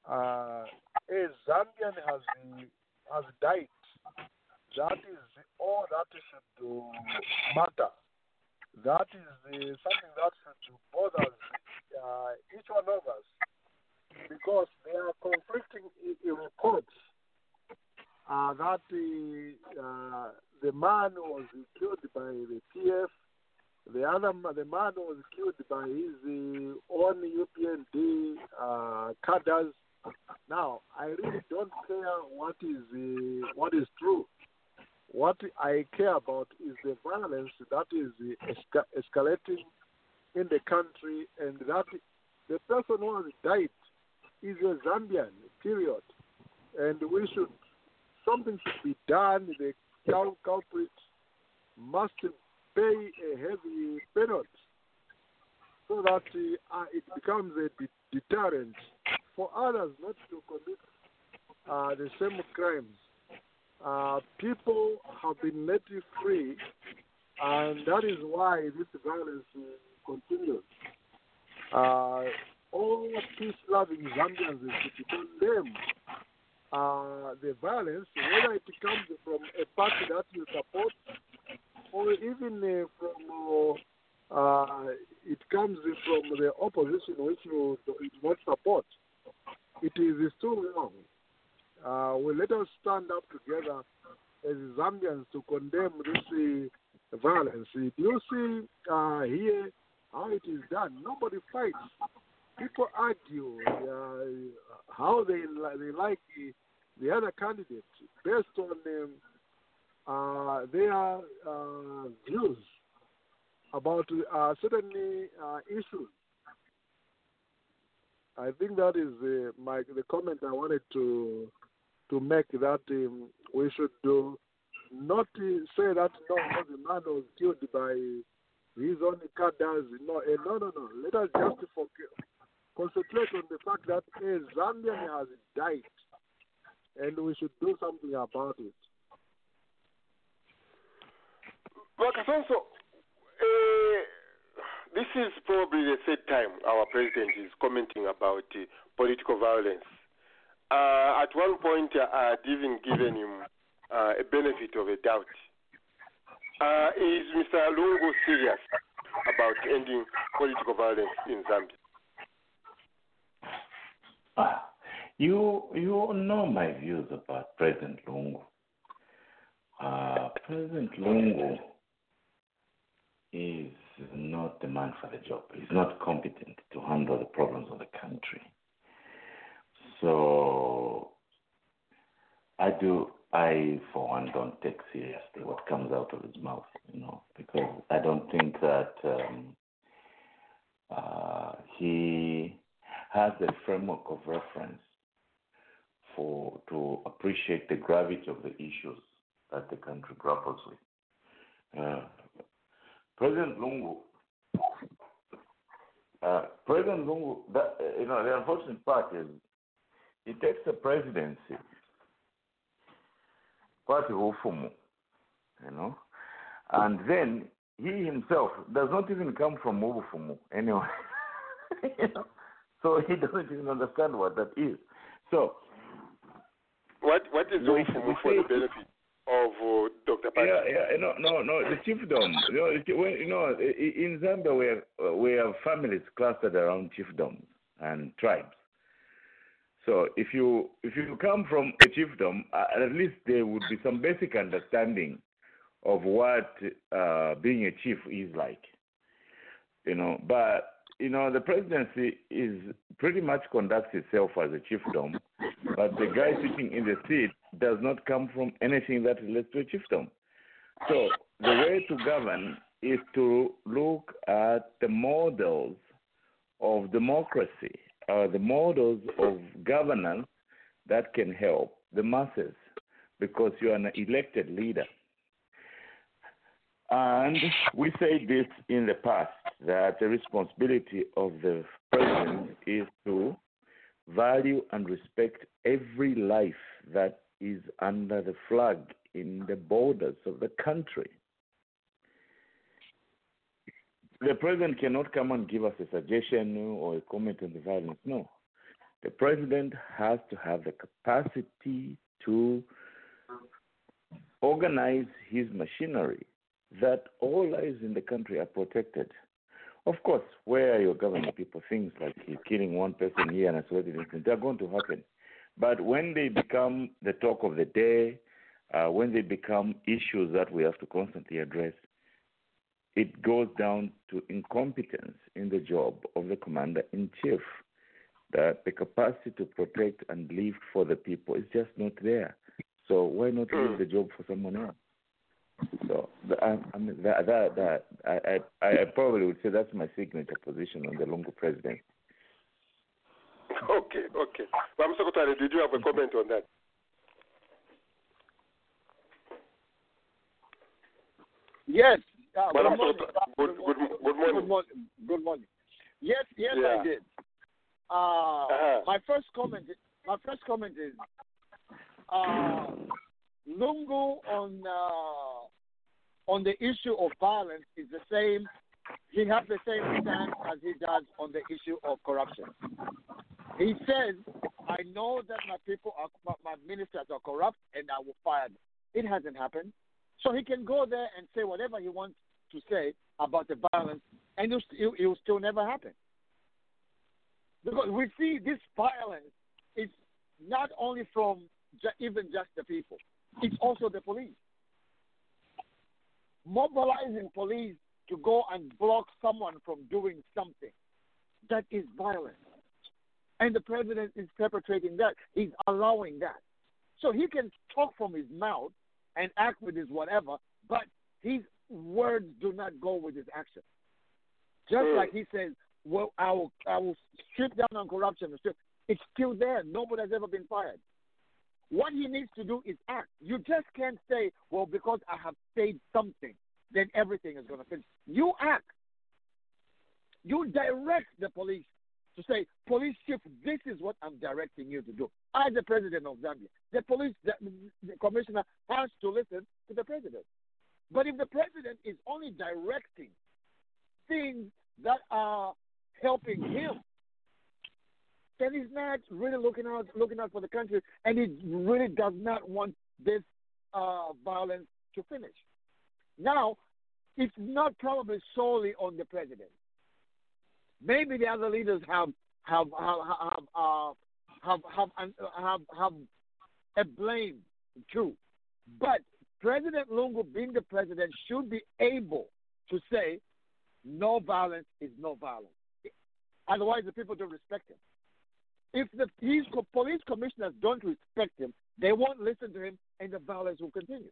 Uh, a Zambian has has died. That is all that should matter. That is uh, something that should bother uh, each one of us because there are conflicting reports uh, that uh, uh, the man was killed by the PF, the other the man was killed by his uh, own UPND uh, cadres. Now, I really don't care what is uh, what is true. What I care about is the violence that is uh, esca- escalating in the country, and that the person who has died is a Zambian. Period. And we should something should be done. The cul- culprit must pay a heavy penalty so that uh, it becomes a de- deterrent for others not to commit uh, the same crimes. Uh, people have been let free, and that is why this violence uh, continues. Uh, all peace-loving Zambians should condemn uh, the violence, whether it comes from a party that you support or even uh, from uh, it comes from the opposition which you do not support. It is still wrong. Uh, let us stand up together as Zambians to condemn this uh, violence. Do you see uh, here how it is done? Nobody fights. People argue uh, how they they like the, the other candidate based on um, uh, their uh, views about uh, certain uh, issues. I think that is uh, my the comment I wanted to to make that um, we should do not uh, say that no, the man was killed by his own cadres. No, uh, no, no, no. Let us just focus, concentrate on the fact that a Zambian has died, and we should do something about it. Makasonso, uh, this is probably the third time our president is commenting about uh, political violence. Uh, at one point, uh, I had even given him uh, a benefit of a doubt. Uh, is Mr. Lungu serious about ending political violence in Zambia? Ah, you you know my views about President Lungu. Uh, President Lungu is not the man for the job. He's not competent to handle the problems of the country. So I do I for one don't take seriously what comes out of his mouth, you know, because I don't think that um, uh, he has a framework of reference for to appreciate the gravity of the issues that the country grapples with. Uh, President Lungu, uh, President Lungu, that, you know, the unfortunate part is he takes the presidency party ufumu, you know, and then he himself does not even come from Ubufumu anyway. you know? So he doesn't even understand what that is. So What what is Ufumu for the benefit of uh, Dr. Pati? Yeah, yeah, no, no, no. The chiefdom. You know, you know, in Zambia, we have, uh, we have families clustered around chiefdoms and tribes. So if you if you come from a chiefdom, at least there would be some basic understanding of what uh, being a chief is like. You know, but you know the presidency is pretty much conducts itself as a chiefdom, but the guy sitting in the seat does not come from anything that relates to a chiefdom. So the way to govern is to look at the models of democracy, uh, the models of governance that can help the masses, because you are an elected leader. And we said this in the past that the responsibility of the president is to value and respect every life that is under the flag in the borders of the country. The president cannot come and give us a suggestion or a comment on the violence. No. The president has to have the capacity to organize his machinery that all lives in the country are protected. Of course, where you're governing people, things like killing one person here and isolated incident, they're going to happen. But when they become the talk of the day, uh, when they become issues that we have to constantly address, it goes down to incompetence in the job of the commander in chief. That the capacity to protect and live for the people is just not there. So why not leave the job for someone else? So I, I mean, that, that, that I, I, I probably would say that's my signature position on the Lungu president. Okay, okay. Madam Secretary, did you have a comment on that? Yes. Uh, Madam good, morning. Secretary, good, good, good morning. Good morning. Good morning. Yes, yes, Yeah. I did. Uh, Uh-huh. My first comment. My first comment is uh, Lungu on uh, on the issue of violence is the same. He has the same stance as he does on the issue of corruption. He says, "I know that my people are my, ministers are corrupt, and I will fire them." It hasn't happened, so he can go there and say whatever he wants to say about the violence, and it'll, it will still never happen. Because we see this violence is not only from ju- even just the people, it's also the police. Mobilizing police to go and block someone from doing something that is violent. And the president is perpetrating that. He's allowing that. So he can talk from his mouth and act with his whatever, but his words do not go with his action. Just like he says, well, I will, I will strip down on corruption. It's still there. Nobody has ever been fired. What he needs to do is act. You just can't say, well, because I have said something, then everything is going to finish. You act. You direct the police to say, police chief, this is what I'm directing you to do. As the president of Zambia, the police, the, the commissioner has to listen to the president. But if the president is only directing things that are helping him, then he's not really looking out looking out for the country, and he really does not want this uh, violence to finish. Now, it's not probably solely on the president. Maybe the other leaders have have have have uh, have, have, have, have a blame too, but President Lungu, being the president, should be able to say, "No violence is no violence." Otherwise, the people don't respect him. If the police commissioners don't respect him, they won't listen to him, and the violence will continue.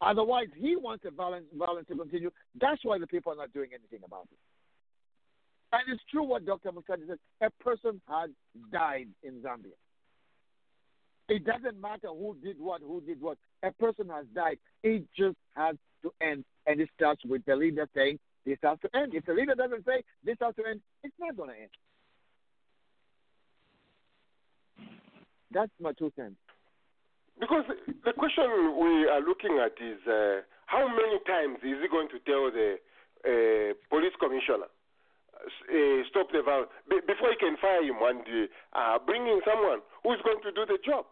Otherwise, he wants the violence, violence to continue. That's why the people are not doing anything about it. And it's true what Dr. Musadi said. A person has died in Zambia. It doesn't matter who did what, who did what. A person has died. It just has to end. And it starts with the leader saying, this has to end. If the leader doesn't say, this has to end, it's not going to end. That's my two cents. Because the question we are looking at is uh, how many times is he going to tell the uh, police commissioner uh, stop the violence Be- before he can fire him and uh, bring in someone who is going to do the job?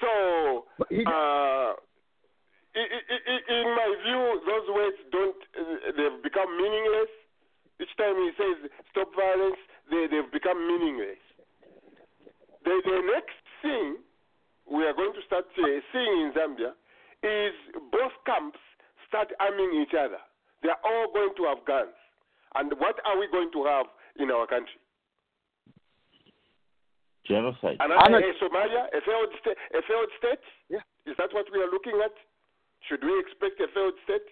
So, uh, in my view, those words don't uh, they've become meaningless. Each time he says stop violence, they, they've become meaningless. The, the next thing we are going to start uh, seeing in Zambia is both camps start arming each other. They are all going to have guns. And what are we going to have in our country? Genocide. Another uh, Somalia, a failed, sta- a failed state? Yeah. Is that what we are looking at? Should we expect a failed state?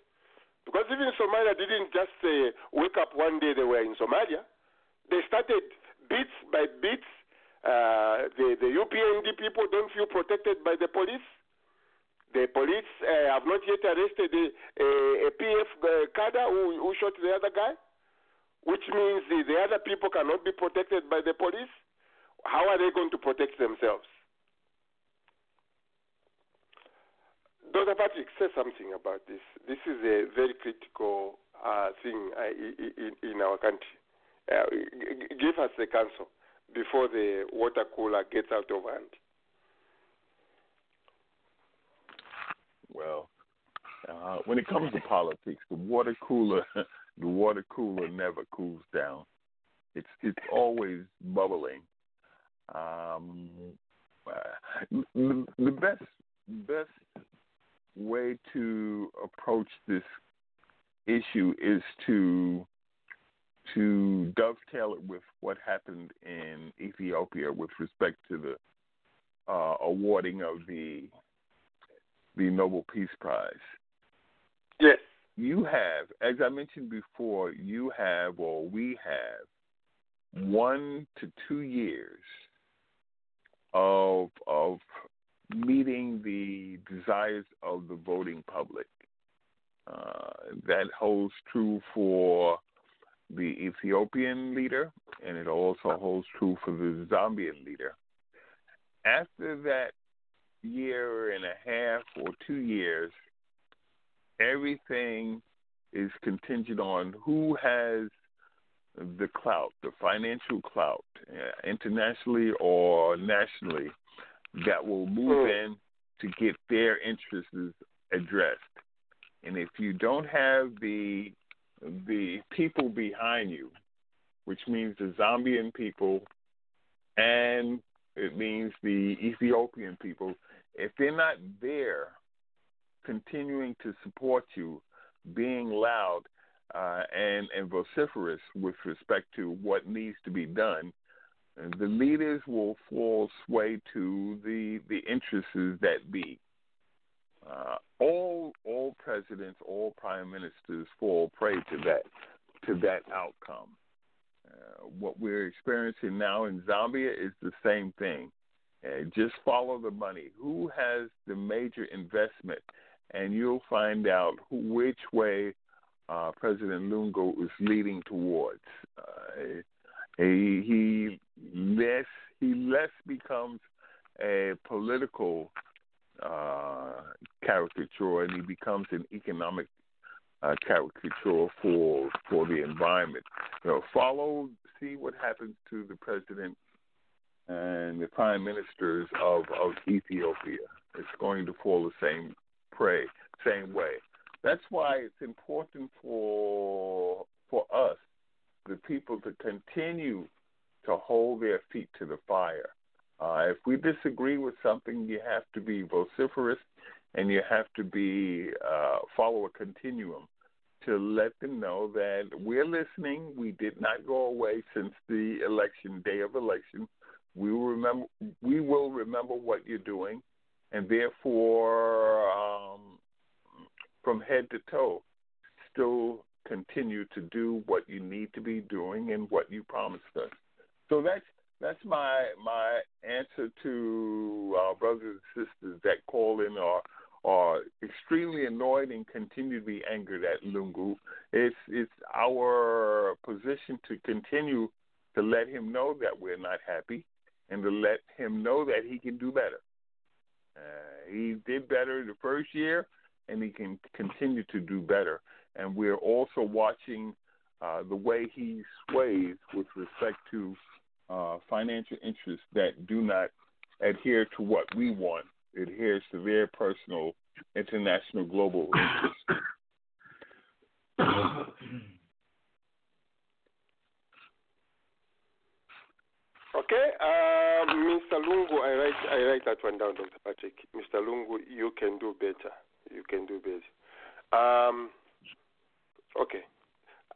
Because even Somalia didn't just uh, wake up one day they were in Somalia. They started bits by bits. Uh, the, the UPND people don't feel protected by the police. The police uh, have not yet arrested a, a, a PF uh, cadre who, who shot the other guy, which means the, the other people cannot be protected by the police. How are they going to protect themselves? Dr. Patrick, say something about this. This is a very critical uh, thing uh, in, in, our country. Uh, give us the counsel before the water cooler gets out of hand. Well, uh, when it comes to politics, the water cooler, the water cooler never cools down. It's it's always bubbling. Um, uh, the, the best best way to approach this issue is to to dovetail it with what happened in Ethiopia with respect to the uh, awarding of the the Nobel Peace Prize. Yes. You have, as I mentioned before, you have or we have one to two years of of meeting the desires of the voting public. Uh, that holds true for the Ethiopian leader, and it also holds true for the Zambian leader. After that year and a half or two years, everything is contingent on who has the clout, the financial clout, uh, internationally or nationally, that will move in to get their interests addressed. And if you don't have the the people behind you, which means the Zambian people and it means the Ethiopian people, if they're not there continuing to support you, being loud uh, and, and vociferous with respect to what needs to be done, the leaders will fall sway to the the interests that be. Uh, all all presidents, all prime ministers fall prey to that. to that outcome. Uh, what we're experiencing now in Zambia is the same thing. Uh, just follow the money. Who has the major investment? And you'll find out who, which way uh, President Lungu is leading towards. Uh, he, he less he less becomes a political uh, caricature, and he becomes an economic uh, caricature for for the environment. You know, follow, see what happens to the president and the prime ministers of of Ethiopia. It's going to fall the same prey, same way. That's why it's important for for us, the people, to continue to hold their feet to the fire. Uh, if we disagree with something, you have to be vociferous and you have to be uh, follow a continuum to let them know that we're listening. We did not go away since the election day of election. We will remember. We will remember what you're doing, and therefore, um, from head to toe, still continue to do what you need to be doing and what you promised us. So that's that's my my answer to our brothers and sisters that call in or are extremely annoyed and continue to be angered at Lungu. It's it's our position to continue to let him know that we're not happy and to let him know that he can do better. Uh, he did better the first year, and he can continue to do better. And we're also watching uh, the way he sways with respect to uh, financial interests that do not adhere to what we want, adheres to their personal, international, global interests. Okay, uh, Mr. Lungu, I write I write that one down, Dr. Patrick. Mr. Lungu, you can do better. You can do better. Um, okay,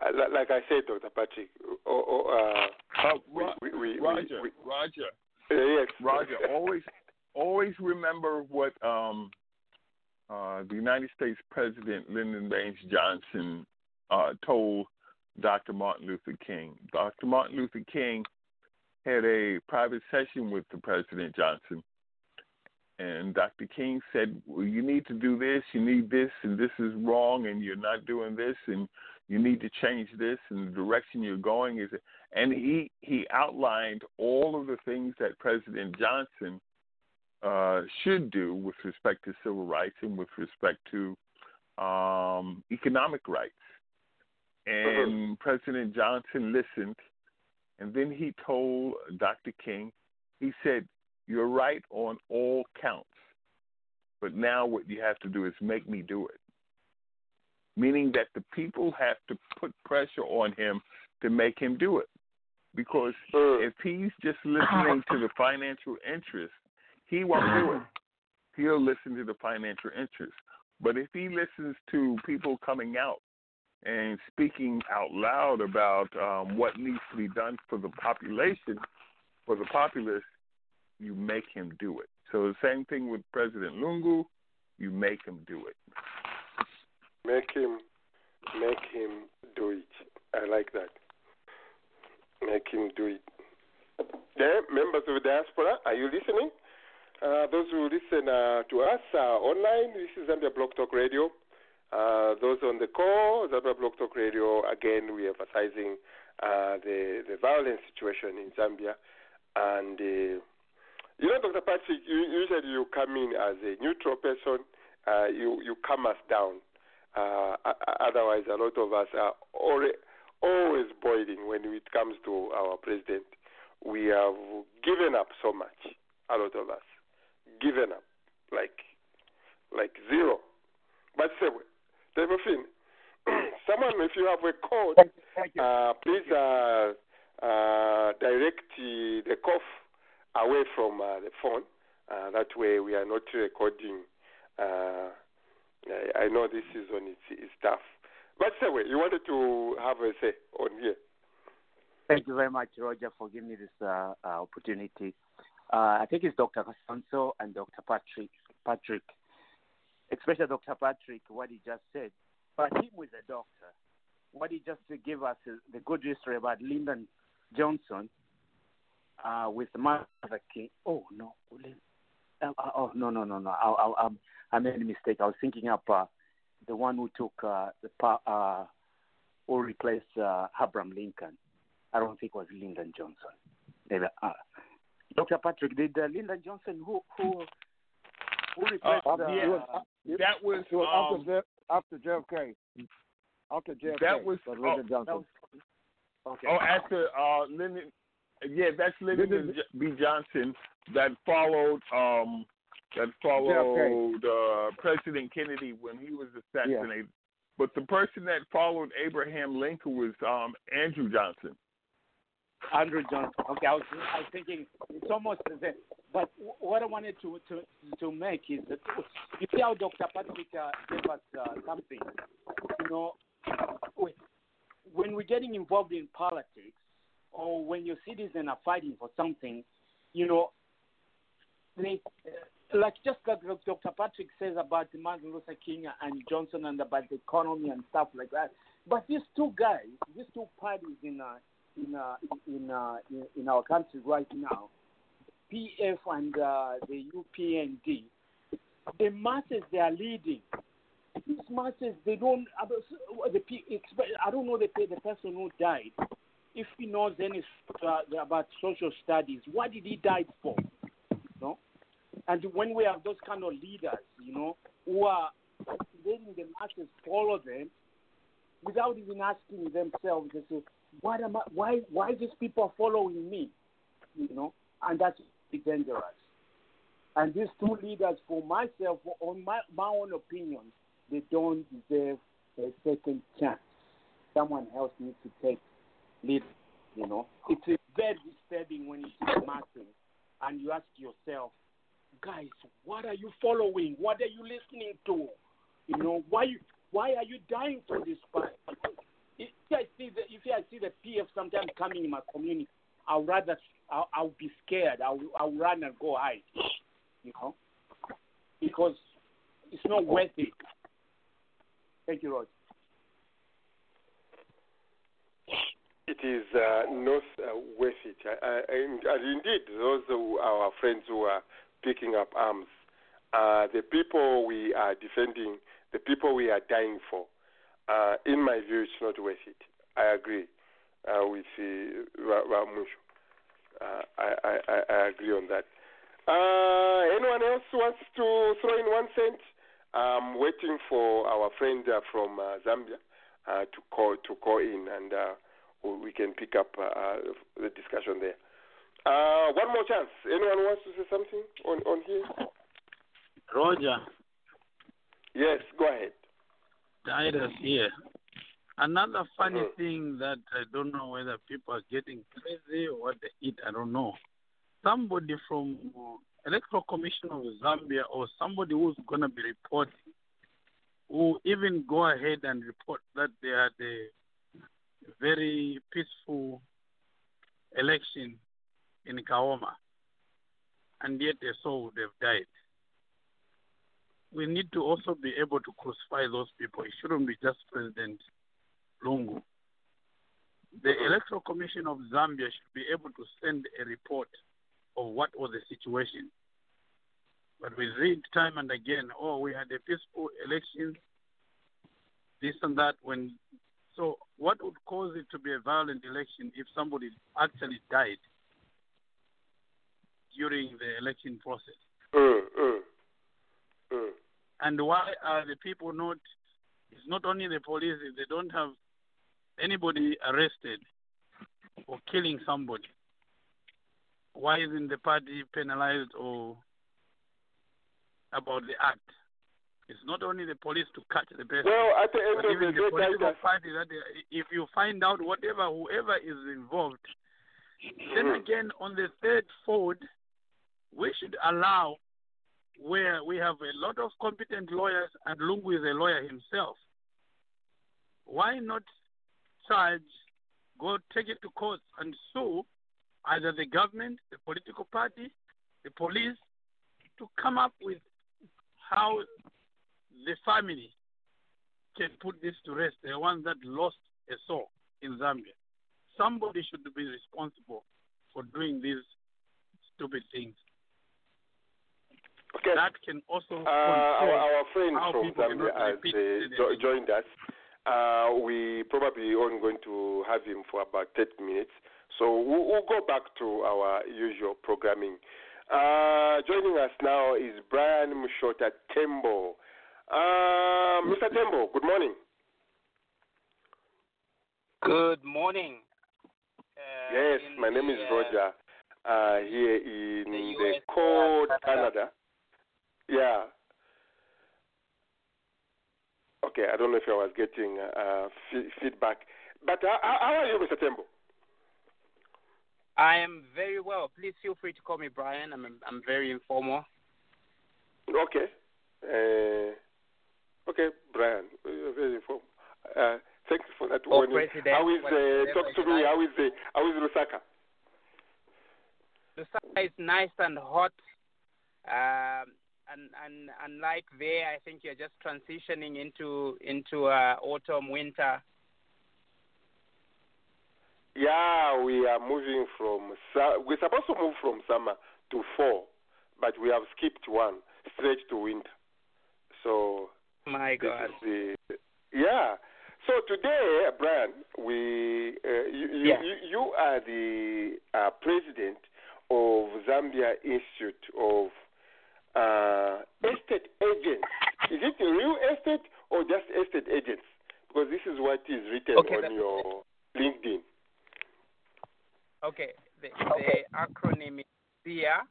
uh, like I said, Dr. Patrick. Oh, oh, uh, Uh, we, we, we, Roger, we, Roger, uh, yes, Roger. Always, always remember what um, uh, the United States President Lyndon Baines Johnson uh, told Dr. Martin Luther King. Dr. Martin Luther King had a private session with the President Johnson, and Dr. King said, well, "You need to do this. You need this, and this is wrong, and you're not doing this, and you need to change this, and the direction you're going is." And he he outlined all of the things that President Johnson uh, should do with respect to civil rights and with respect to um, economic rights. And President Johnson listened, and then he told Dr. King, he said, You're right on all counts, but now what you have to do is make me do it. Meaning that the people have to put pressure on him to make him do it. Because if he's just listening to the financial interest, he won't do it. He'll listen to the financial interest. But if he listens to people coming out and speaking out loud about um, what needs to be done for the population, for the populace, you make him do it. So the same thing with President Lungu, you make him do it. Make him make him do it. I like that. Make him do it. Yeah, members of the diaspora, are you listening? Uh, those who listen uh, to us uh, online, this is Zambia Blog Talk Radio. Uh, those on the call, Zambia Blog Talk Radio, again, we're emphasizing uh, the, the violent situation in Zambia. And, uh, you know, Dr. Patrick, you, usually you come in as a neutral person, you, you calm us down. Uh, otherwise, a lot of us are always boiling when it comes to our president. We have given up so much, a lot of us. Given up, like, like zero. But say, Devin, someone, if you have a code, uh, please uh, uh, direct uh, the cough away from uh, the phone. Uh, that way, we are not recording. I, I know this season is, is tough. But anyway, you wanted to have a say on here. Thank you very much, Roger, for giving me this uh, uh, opportunity. Uh, I think it's Dr. Casanso and Dr. Patrick, Patrick, especially Dr. Patrick, what he just said. But him with a doctor, what he just gave us is the good history about Lyndon Johnson uh, with Martha King. Oh no, uh, uh, oh no no no no! I, I, I, I made a mistake. I was thinking up uh, the one who took uh, the uh, who replaced uh, Abraham Lincoln. I don't think it was Lyndon Johnson. Maybe, uh, Dr. Patrick, did uh, Lyndon Johnson who who who replaced? Uh, uh, yeah, that was It was um, after, J- after JFK. After JFK. that was was oh, Lyndon Johnson. Okay. Oh, after uh, Lyndon, yeah, that's Lyndon B. Johnson that followed um that followed uh, President Kennedy when he was assassinated. But the person that followed Abraham Lincoln was um Andrew Johnson. Andrew Johnson. Okay, I was, I was thinking it's almost the same. But what I wanted to to to make is that you see how Dr. Patrick uh, gave us uh, something. You know, when we're getting involved in politics, or when your citizens are fighting for something, you know, they, like just like Dr. Patrick says about Martin Luther King and Johnson and about the economy and stuff like that. But these two guys, these two parties in uh, in uh, in, uh, in in our country right now, PF and uh, the UPND, the masses they are leading. These masses they don't. The I don't know the the person who died. If he knows any uh, about social studies, what did he die for? No. And when we have those kind of leaders, you know, who are letting the masses follow them without even asking themselves, they say, "What am I? Why? Why these people following me?" You know, and that's dangerous. And these two leaders, for myself, on my my own opinion, they don't deserve a second chance. Someone else needs to take lead. You know, it's uh, very disturbing when you see the masses and you ask yourself, guys, what are you following? What are you listening to? You know, why why are you dying for this party? If I see the if I see the PF sometimes coming in my community, I'll rather I'll, I'll be scared. I'll I'll run and go hide. You know, because it's not worth it. Thank you, Roger. It is uh, not uh, worth it. Uh, and, and indeed, those who our friends who are picking up arms, uh, the people we are defending, the people we are dying for, uh, in my view, it's not worth it. I agree uh, with uh. Uh, I, I, I I agree on that. Uh, anyone else wants to throw in one cent? I'm waiting for our friend uh, from uh, Zambia uh, to call to call in, and uh, we can pick up uh, the discussion there. Uh, one more chance. Anyone wants to say something on on here? Roger, Yes, go ahead. Titus here. Another funny Mhm. thing that I don't know whether people are getting crazy or what they eat, I don't know. Somebody from uh, Electoral Commission of Zambia or somebody who's going to be reporting will even go ahead and report that they are a very peaceful election in Kaoma, and yet a soul would have died. We need to also be able to crucify those people. It shouldn't be just President Lungu. The mm-hmm. Electoral Commission of Zambia should be able to send a report of what was the situation. But we read time and again, oh, we had a peaceful election, this and that. When so, what would cause it to be a violent election if somebody actually died during the election process? Mm, mm, mm. And why are the people not? It's not only the police; they don't have anybody arrested for killing somebody. Why isn't the party penalized or about the act? It's not only the police to catch the person. Well, at the end of the the day, political party that they, if you find out whatever whoever is involved, then Mhm. again on the third fold, we should allow where we have a lot of competent lawyers and Lungu is a lawyer himself. Why not charge, go take it to court and sue either the government, the political party, the police, to come up with how the family can put this to rest. The ones that lost a soul in Zambia. Somebody should be responsible for doing these stupid things. Okay. That can also Uh, our, our friend from Zambia has uh, jo- joined us. Uh, we probably only going to have him for about 30 minutes. So we'll, we'll go back to our usual programming. Uh, joining us now is Brian Mushota Tembo. Uh, Mr. Tembo, good morning. Good morning. Uh, yes, my name the, is uh, Roger. Uh, here in the, cold uh, Canada. Canada. Yeah. Okay, I don't know if I was getting uh, f- feedback. But uh, how how are you, Mr. Tembo? I am very well. Please feel free to call me Brian. I'm I'm very informal. Okay. Uh, okay, Brian. Very informed. Uh, thanks for that Or warning. President, How is uh, whatever talk to me? How is the how is Lusaka? The sun is nice and hot. Um, and and unlike there, I think you're just transitioning into into uh, autumn, winter. Yeah, we are moving from we're supposed to move from summer to fall, but we have skipped one straight to winter. So My God. is yeah. So today, Brian, we uh, you, you, Yeah. you you are the uh, president of Zambia Institute of uh, Estate Agents. Is it real estate or just estate agents? Because this is what is written Okay, on your LinkedIn. Okay, the, the acronym is ZIA,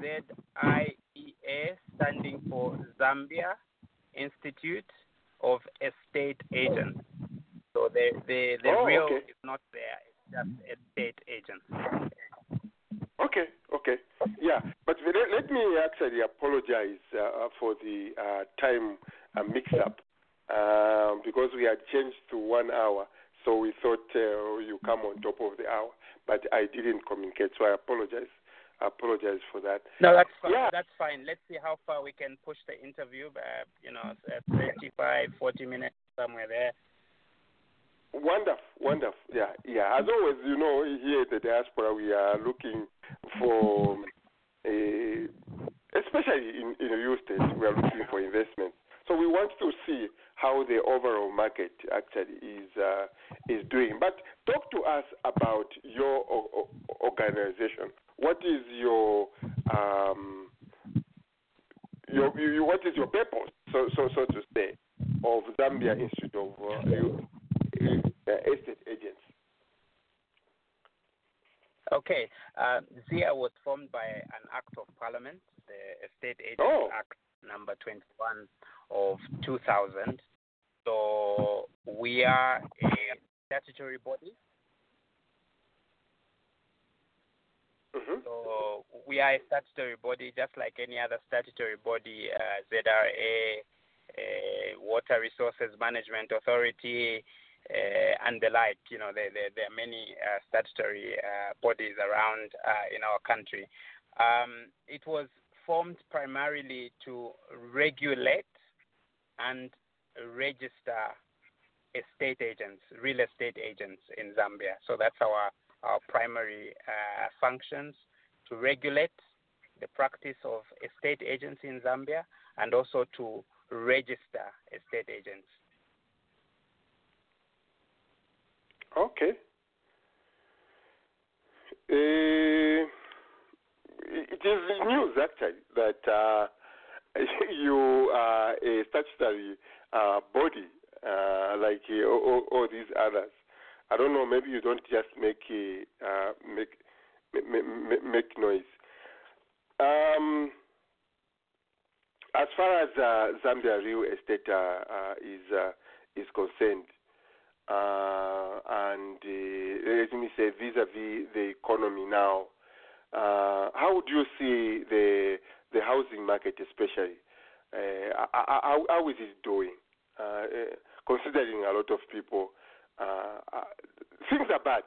Z I E A, standing for Zambia Institute of Estate Agents. So the the, the Oh, real okay. is not there; it's just estate agents. Okay, okay, yeah. But let, let me actually apologize uh, for the uh, time uh, mix-up um, because we had changed to one hour, so we thought uh, you come on top of the hour, but I didn't communicate, so I apologize. I apologize for that. No, that's fine. Yeah. That's fine. Let's see how far we can push the interview. Uh, you know, uh, 35, 40 minutes somewhere there. Wonderful, wonderful. Yeah, yeah. As always, you know, here at the diaspora, we are looking for, a, especially in, in real estate, we are looking for investment. So we want to see how the overall market actually is uh, is doing. But talk to us about your o- organization. What is your um, your, you, what is your purpose, so so so to say, of Zambia Institute of uh, uh, Estate Agents? Okay. Uh, ZIA was formed by an act of parliament, the Estate Agents Oh. Act number 21 of 2000. So we are a statutory body. Mm-hmm. So we are a statutory body, just like any other statutory body, uh, ZRA, uh, Water Resources Management Authority, uh, and the like. You know, there, there, there are many uh, statutory uh, bodies around uh, in our country. Um, it was formed primarily to regulate and register estate agents, real estate agents in Zambia. So that's our our primary uh, functions to regulate the practice of estate agents in Zambia and also to register estate agents. Okay. Uh, it is news actually that uh, you are a statutory uh, body uh, like uh, all- all these others. I don't know. Maybe you don't just make uh, make make, make, noise. Um, as far as uh, Zambia real estate uh, uh, is uh, is concerned, uh, and let me say vis-a-vis the economy now, how would you see the the housing market, especially? How, how is it doing? Considering a lot of people, uh, uh, things are bad.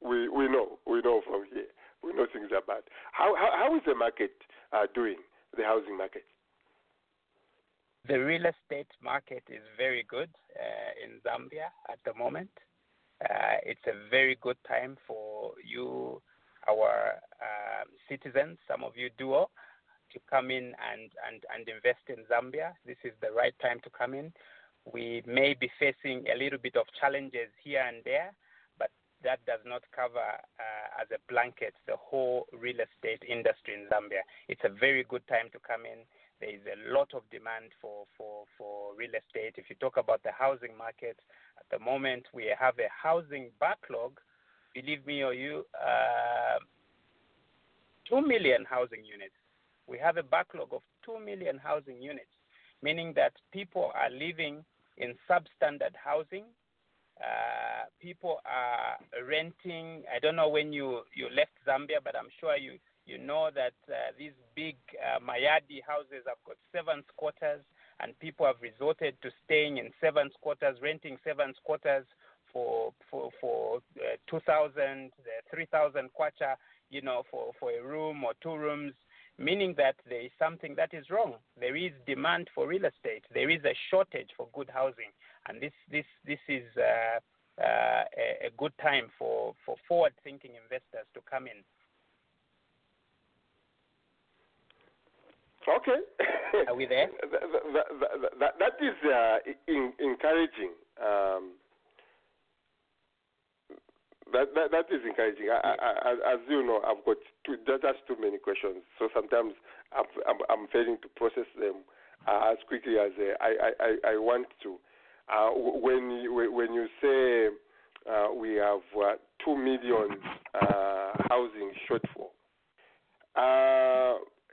We we know we know from here. We know things are bad. How how, how is the market uh, doing? The housing market. The real estate market is very good uh, in Zambia at the moment. Uh, it's a very good time for you, our um, citizens, some of you duo, to come in and, and, and invest in Zambia. This is the right time to come in. We may be facing a little bit of challenges here and there, but that does not cover uh, as a blanket the whole real estate industry in Zambia. It's a very good time to come in. There is a lot of demand for, for, for real estate. If you talk about the housing market, at the moment we have a housing backlog, believe me or you, uh, 2 million housing units. We have a backlog of 2 million housing units, meaning that people are living in substandard housing. Uh, people are renting. I don't know when you, you left Zambia, but I'm sure you, you know that uh, these big uh, Mayadi houses have got seven quarters, and people have resorted to staying in seven quarters, renting seven quarters for for for uh, 2,000, uh, 3,000 kwacha, you know, for for a room or two rooms meaning that there is something that is wrong. There is demand for real estate. There is a shortage for good housing, and this this this is uh, uh, a, a good time for for forward-thinking investors to come in. Okay. Are we there? that, that, that, that is uh, in, encouraging. Um, that, that, is encouraging. I, I, I, as you know, I've got just too many questions, so sometimes I'm, I'm, I'm failing to process them uh, as quickly as uh, I, I, I want to. Uh, when you, when you say uh, we have uh, two million uh, housing shortfall,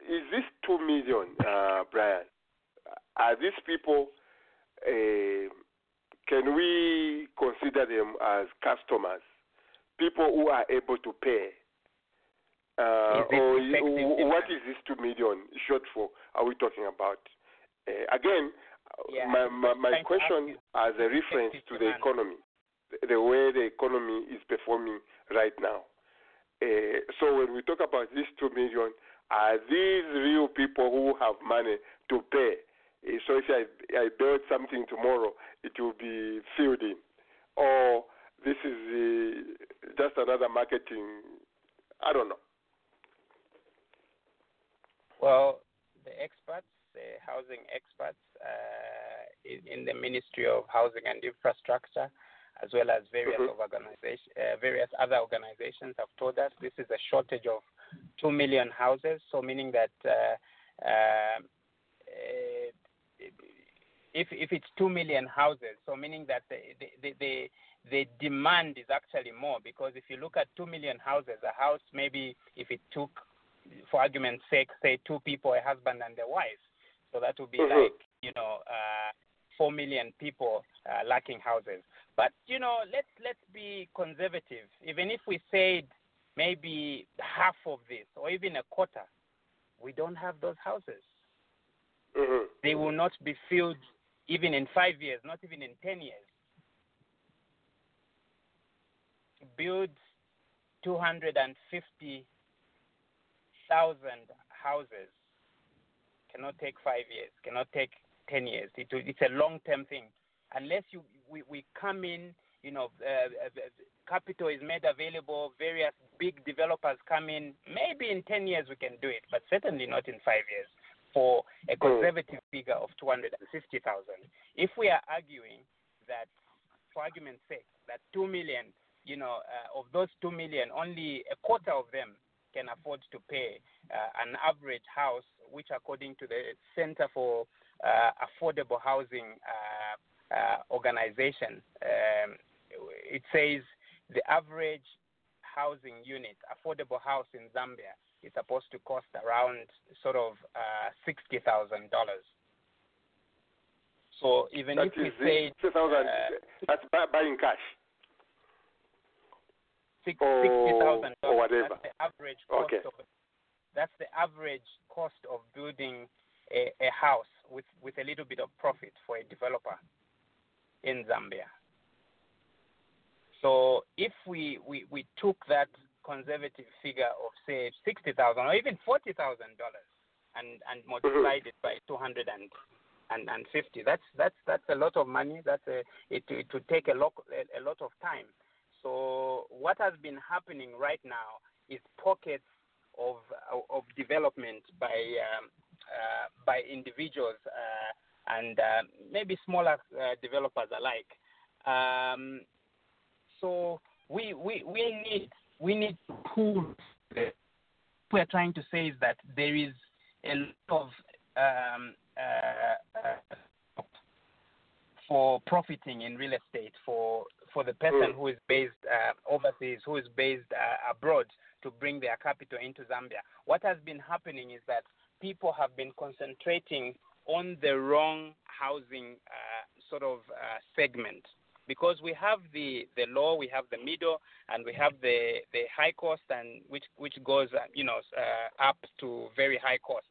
is this two million, Brian? Are these people? Can we consider them as customers? People who are able to pay. Uh, or what is this two million short for? are we talking about? Uh, again, yeah, my my, my question as a reference to the economy, the way the economy is performing right now. Uh, so when we talk about these two million, are these real people who have money to pay? Uh, so if I, I build something tomorrow, it will be filled in, or this is the, just another marketing. I don't know. Well, the experts, the housing experts uh, in, in, the Ministry of Housing and Infrastructure, as well as various mm-hmm. organizations, uh, various other organizations, have told us this is a shortage of two million houses. So, meaning that uh, uh if if it's two million houses, so meaning that the the, the the demand is actually more because if you look at 2 million houses, a house maybe if it took, for argument's sake, say two people, a husband and a wife, so that would be mm-hmm. like, you know, uh, 4 million people uh, lacking houses. But, you know, let's, let's be conservative. Even if we said maybe half of this or even a quarter, we don't have those houses. Mm-hmm. They will not be filled even in five years, not even in 10 years. build 250,000 houses cannot take five years, cannot take 10 years. It, it's a long term thing. Unless you, we, we come in, you know, uh, uh, capital is made available, various big developers come in, maybe in 10 years we can do it, but certainly not in five years for a conservative figure of 250,000. If we are arguing that, for argument's sake, that 2 million you know, uh, of those two million, only a quarter of them can afford to pay uh, an average house, which, according to the Center for uh, Affordable Housing uh, uh, organization, um, it says the average housing unit, affordable house in Zambia, is supposed to cost around sort of uh, sixty thousand dollars. So even that if we say that's buying cash six, or, or whatever. That's the average cost Okay. of that's the average cost of building a, a house with, with a little bit of profit for a developer in Zambia. So if we, we, we took that conservative figure of say sixty thousand or even forty thousand dollars and, and multiplied it by two hundred and and, and 50. That's that's that's a lot of money. That's a it it would take a lot a, a lot of time. So what has been happening right now is pockets of of development by um, uh, by individuals uh, and uh, maybe smaller uh, developers alike. Um, so we we we need we need to pull. What we're trying to say is that there is a lot of um, uh, uh, for profiting in real estate for for the person who is based uh, overseas, who is based uh, abroad, to bring their capital into Zambia. What has been happening is that people have been concentrating on the wrong housing uh, sort of uh, segment because we have the, the low, we have the middle, and we have the, the high cost, and which which goes uh, you know uh, up to very high cost.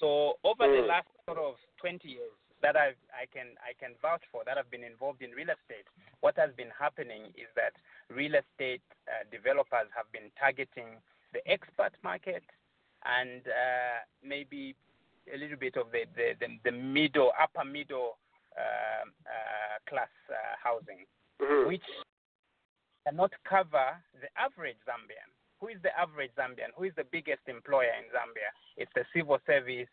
So over the last sort of 20 years that I I can I can vouch for that I've been involved in real estate, what has been happening is that real estate uh, developers have been targeting the expat market and uh, maybe a little bit of the the, the, the middle upper middle class uh, housing, which cannot cover the average Zambian. Who is the average Zambian? Who is the biggest employer in Zambia? It's the civil service,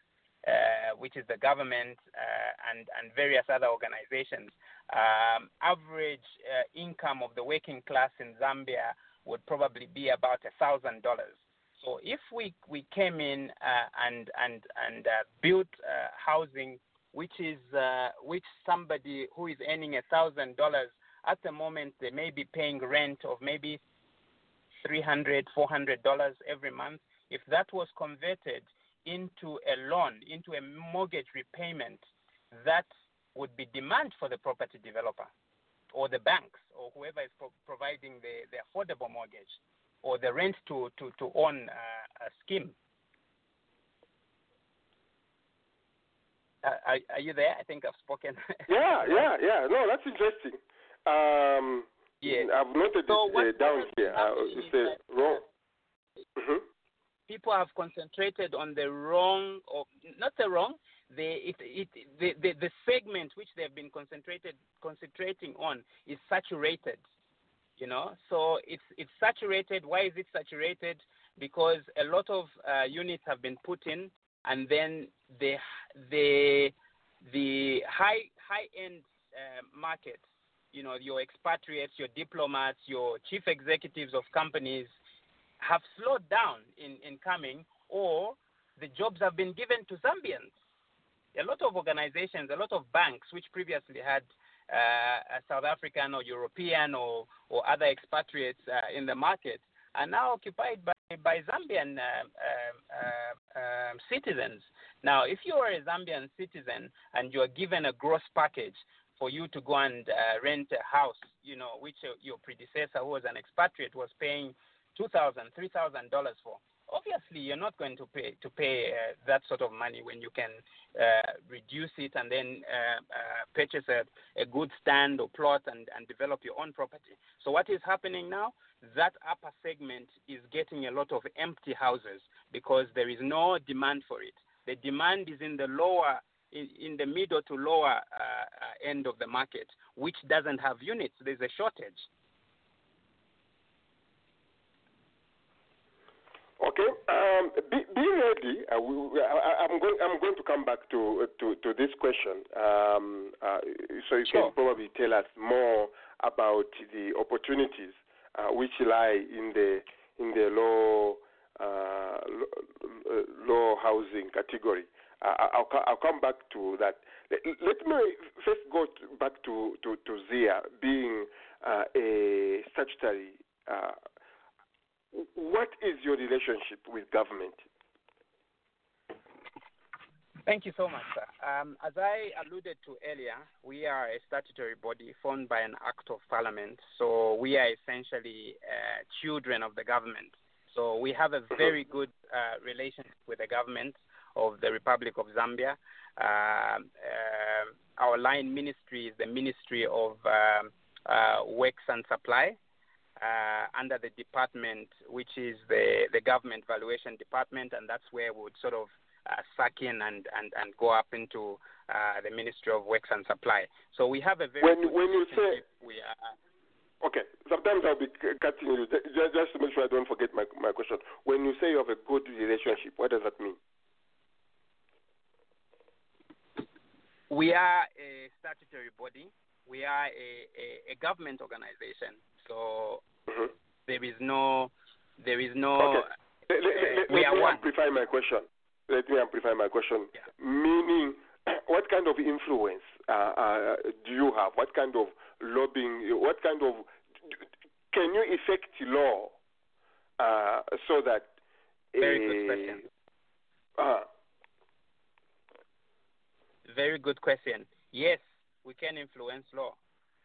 uh, which is the government, uh, and, and various other organizations. Um, average uh, income of the working class in Zambia would probably be about a thousand dollars. So if we, we came in uh, and and and uh, built uh, housing, which is uh, which somebody who is earning a thousand dollars at the moment they may be paying rent of maybe 300 400 dollars every month. If that was converted into a loan into a mortgage repayment that would be demand for the property developer or the banks or whoever is pro- providing the, the affordable mortgage or the rent to to, to own uh, a scheme are, are you there i think i've spoken Yeah, yeah, yeah. No, that's interesting. Um, Yeah. I've noted So it uh, down here. Uh, it's uh, wrong. Mhm. people have concentrated on the wrong or not the wrong the it, it the, the the segment which they've been concentrated concentrating on is saturated you know so it's it's saturated why is it saturated because a lot of uh, units have been put in and then the the the high high end uh, market you know your expatriates your diplomats your chief executives of companies have slowed down in, in coming, or the jobs have been given to Zambians. A lot of organizations, a lot of banks, which previously had uh, South African or European or, or other expatriates uh, in the market, are now occupied by, by Zambian uh, uh, um, citizens. Now, if you are a Zambian citizen and you are given a gross package for you to go and uh, rent a house, you know, which uh, your predecessor, who was an expatriate, was paying two thousand, three thousand dollars for. Obviously, you're not going to pay to pay uh, that sort of money when you can uh, reduce it and then uh, uh, purchase a, a good stand or plot and, and develop your own property. So what is happening now? That upper segment is getting a lot of empty houses because there is no demand for it. The demand is in the lower in, in the middle to lower uh, uh, end of the market, which doesn't have units. There's a shortage. Okay. Um, be, be ready. I, I'm going. I'm going to come back to to, to this question. Um, uh, so you can probably tell us more about the opportunities uh, which lie in the in the low uh, low, low housing category. Uh, I'll, I'll come back to that. Let, me first go back to, to, to Zia being uh, a statutory uh, what is your relationship with government? Thank you so much, sir. Um, as I alluded to earlier, we are a statutory body formed by an act of parliament. So we are essentially uh, children of the government. So we have a very good uh, relationship with the government of the Republic of Zambia. Um our line ministry is the Ministry of um, uh, Works and Supply. Uh, under the department, which is the, the government valuation department, and that's where we would sort of uh, suck in and, and, and go up into uh, the Ministry of Works and Supply. So we have a very When- when you say- we are, Okay. Sometimes I'll be cutting you ju- ju- just to make sure I don't forget my my question. When you say you have a good relationship, what does that mean? we are a statutory body. We are a, a, a government organization. So there is no, there is no. Okay. Let, let, uh, let, we let are me one. amplify my question. Let me amplify my question. Meaning, what kind of influence uh, uh, do you have? What kind of lobbying? What kind of can you effect law uh, so that? Very good question. Uh, Very good question. Yes, we can influence law,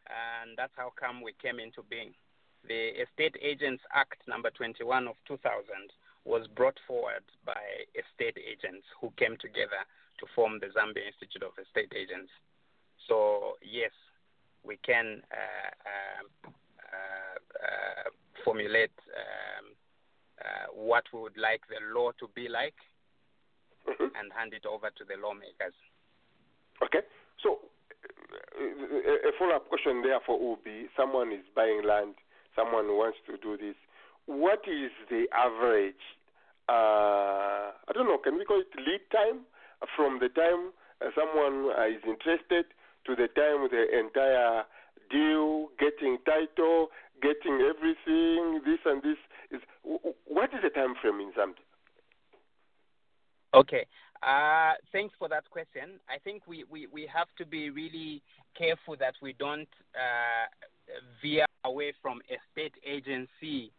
and that's how come we came into being. The Estate Agents Act number 21 of 2000 was brought forward by estate agents who came together to form the Zambia Institute of Estate Agents. So yes, we can uh, um, uh, uh, formulate um, uh, what we would like the law to be like and hand it over to the lawmakers. Okay. So, a follow up question therefore will be someone is buying land, someone wants to do this. What is the average, uh, I don't know, can we call it lead time from the time uh, someone uh, is interested to the time the entire deal, getting title, getting everything, this and this? is w- What is the time frame in Zambia? Okay. Uh, thanks for that question. I think we, we, we have to be really careful that we don't uh, veer away from estate agency,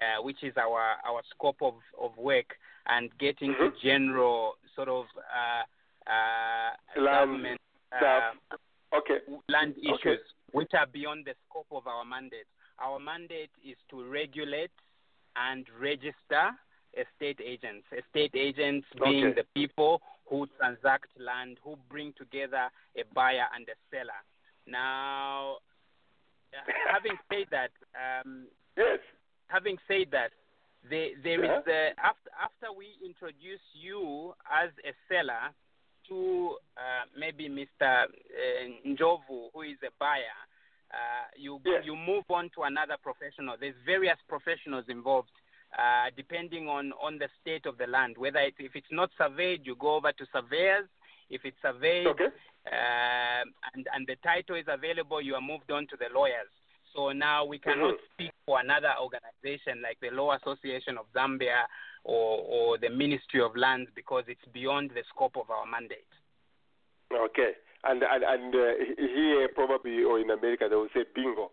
uh, which is our, our scope of, of work, and get into general sort of uh, uh, Land government stuff. okay. land Okay. issues, which are beyond the scope of our mandate. Our mandate is to regulate and register estate agents. Estate agents being Okay. the people who transact land, who bring together a buyer and a seller. Now, uh, having said that, um, yes. Having said that, there, there is Yeah. the after after we introduce you as a seller to uh, maybe Mr. Uh, Njovu, who is a buyer, uh, you you move on to another professional. There's various professionals involved, uh, depending on, on the state of the land. Whether it, if it's not surveyed, you go over to surveyors. If it's surveyed uh, and and the title is available, you are moved on to the lawyers. So now we cannot speak for another organization like the Law Association of Zambia or, or the Ministry of Lands because it's beyond the scope of our mandate. Okay, and and, and uh, here probably or in America they will say bingo.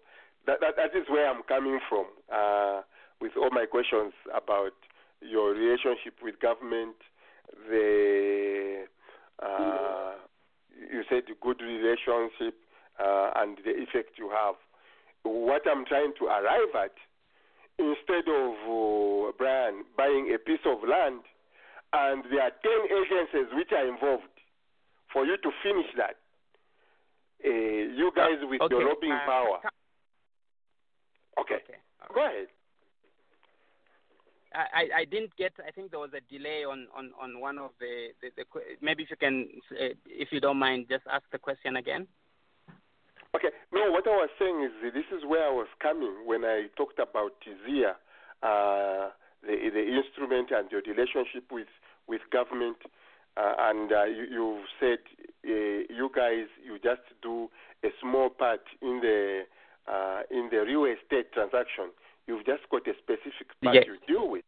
That that, that is where I'm coming from uh, with all my questions about your relationship with government, the uh, you said good relationship uh, and the effect you have. What I'm trying to arrive at, instead of uh, Brian buying a piece of land, and there are ten agencies which are involved for you to finish that. Uh, you guys with okay, your lobbying uh, power. Okay. Go ahead. I, I- didn't get. I think there was a delay on, on, on one of the, the, the maybe if you can, uh, if you don't mind, just ask the question again. Okay. No, what I was saying is this is where I was coming when I talked about Tizia, uh, the the instrument and your relationship with with government, uh, and uh, you, you said uh, you guys you just do a small part in the uh, in the real estate transaction. You've just got a specific part Yes. you deal with.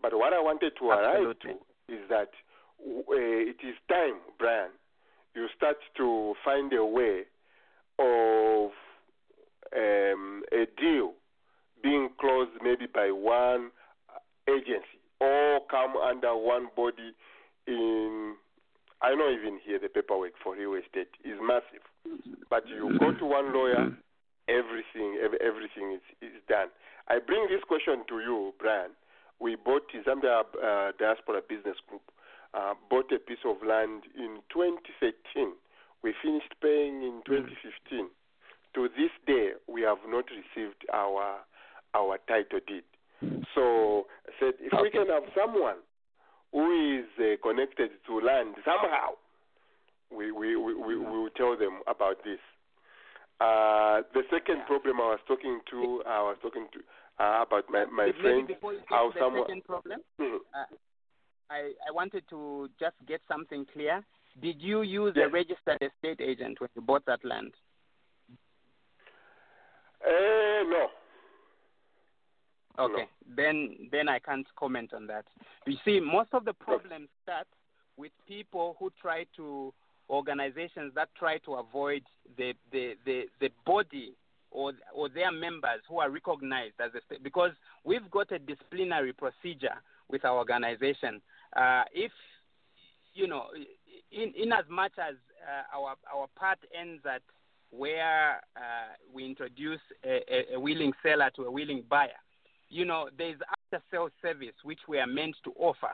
But what I wanted to arrive to is that uh, it is time, Brian. You start to find a way of um, a deal being closed maybe by one agency or come under one body in I know even here the paperwork for real estate is massive. But you go to one lawyer, everything everything is, is done. I bring this question to you, Brian. We bought Zambia uh, Diaspora Business Group, uh, bought a piece of land in 2013. We finished paying in 2015. To this day, we have not received our our title deed. So I said, if we can have someone who is uh, connected to land somehow, we we, we, we, we will tell them about this. Uh, the second problem I was talking to, I was talking to uh, about my my Maybe friend before you get how to the someone. second problem, Mhm. uh, I, I wanted to just get something clear. Did you use a registered estate agent when you bought that land? Uh, no. Okay, then then I can't comment on that. You see, most of the problems start with people who try to organizations that try to avoid the the the, the body or or their members who are recognized as a state because we've got a disciplinary procedure with our organization. Uh, if you know, in in as much as uh, our our part ends at where uh, we introduce a, a, willing seller to a willing buyer, you know, there's after sales service which we are meant to offer.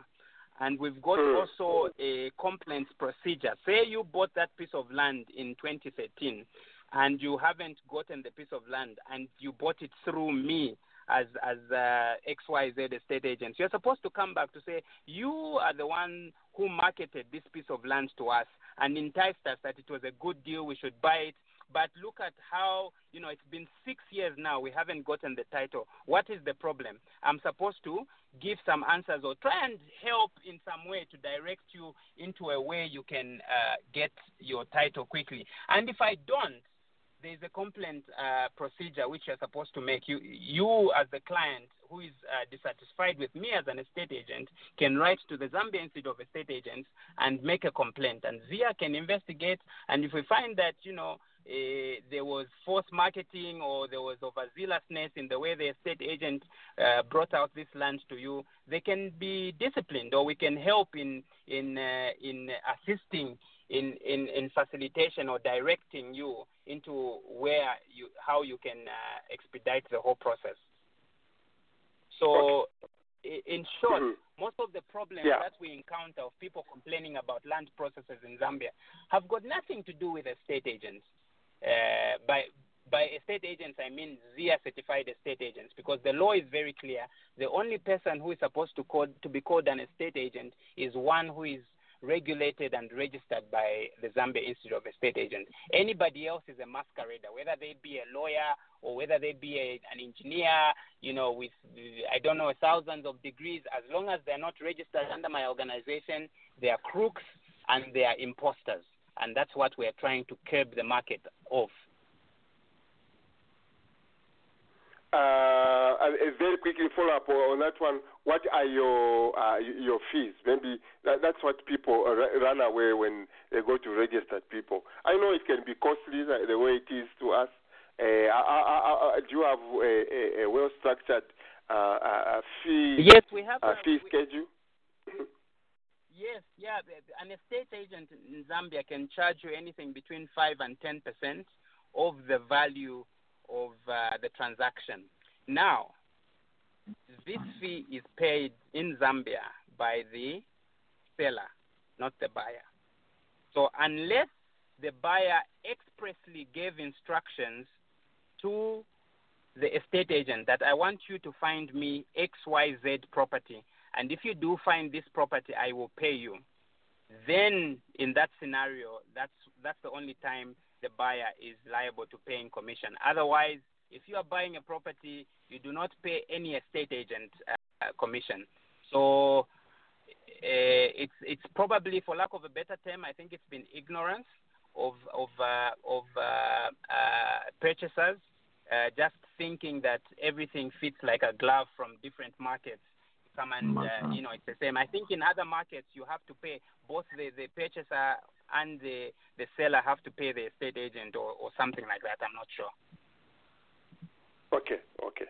And we've got also a complaints procedure. Say you bought that piece of land in 2013 and you haven't gotten the piece of land and you bought it through me as as uh, XYZ estate agent. You're supposed to come back to say you are the one who marketed this piece of land to us and enticed us that it was a good deal, we should buy it. But look at how, you know, it's been six years now, we haven't gotten the title. What is the problem? I'm supposed to give some answers or try and help in some way to direct you into a way you can uh, get your title quickly. And if I don't, there's a complaint uh, procedure which you're supposed to make. You, you as the client who is uh, dissatisfied with me as an estate agent can write to the Zambia Institute of Estate Agents and make a complaint, and ZIA can investigate. And if we find that you know uh, there was false marketing or there was overzealousness in the way the estate agent uh, brought out this land to you, they can be disciplined, or we can help in in uh, in assisting in, in, in facilitation or directing you into where you how you can uh, expedite the whole process. So, i in short, most of the problems Yeah. that we encounter of people complaining about land processes in Zambia have got nothing to do with estate agents. Uh, by by estate agents, I mean ZIA certified estate agents, because the law is very clear. The only person who is supposed to call, to be called an estate agent is one who is regulated and registered by the Zambia Institute of Estate Agents. Anybody else is a masquerader, whether they be a lawyer or whether they be a, an engineer, you know, with, I don't know, thousands of degrees. As long as they're not registered under my organization, they are crooks and they are imposters. And that's what we're trying to curb the market of. Uh, uh, very quickly follow up on that one. What are your uh, your fees? Maybe that, that's what people uh, run away when they go to registered people. I know it can be costly the, way it is to us. Uh, I, I, I, do you have a, a, a well structured uh, uh, fee? Yes, we have uh, a- fee schedule. Yes, yeah. An estate agent in Zambia can charge you anything between five and ten percent of the value of uh, the transaction. Now, this fee is paid in Zambia by the seller, not the buyer. So unless the buyer expressly gave instructions to the estate agent that I want you to find me XYZ property, and if you do find this property, I will pay you. Then, in that scenario, that's that's the only time the buyer is liable to paying commission. Otherwise, if you are buying a property, you do not pay any estate agent uh, commission. So uh, it's it's probably, for lack of a better term, I think it's been ignorance of of uh, of uh, uh, purchasers, uh, just thinking that everything fits like a glove from different markets. And uh, you know it's the same. I think in other markets you have to pay both the, the purchaser and the the seller have to pay the estate agent or, or something like that. I'm not sure. Okay, okay.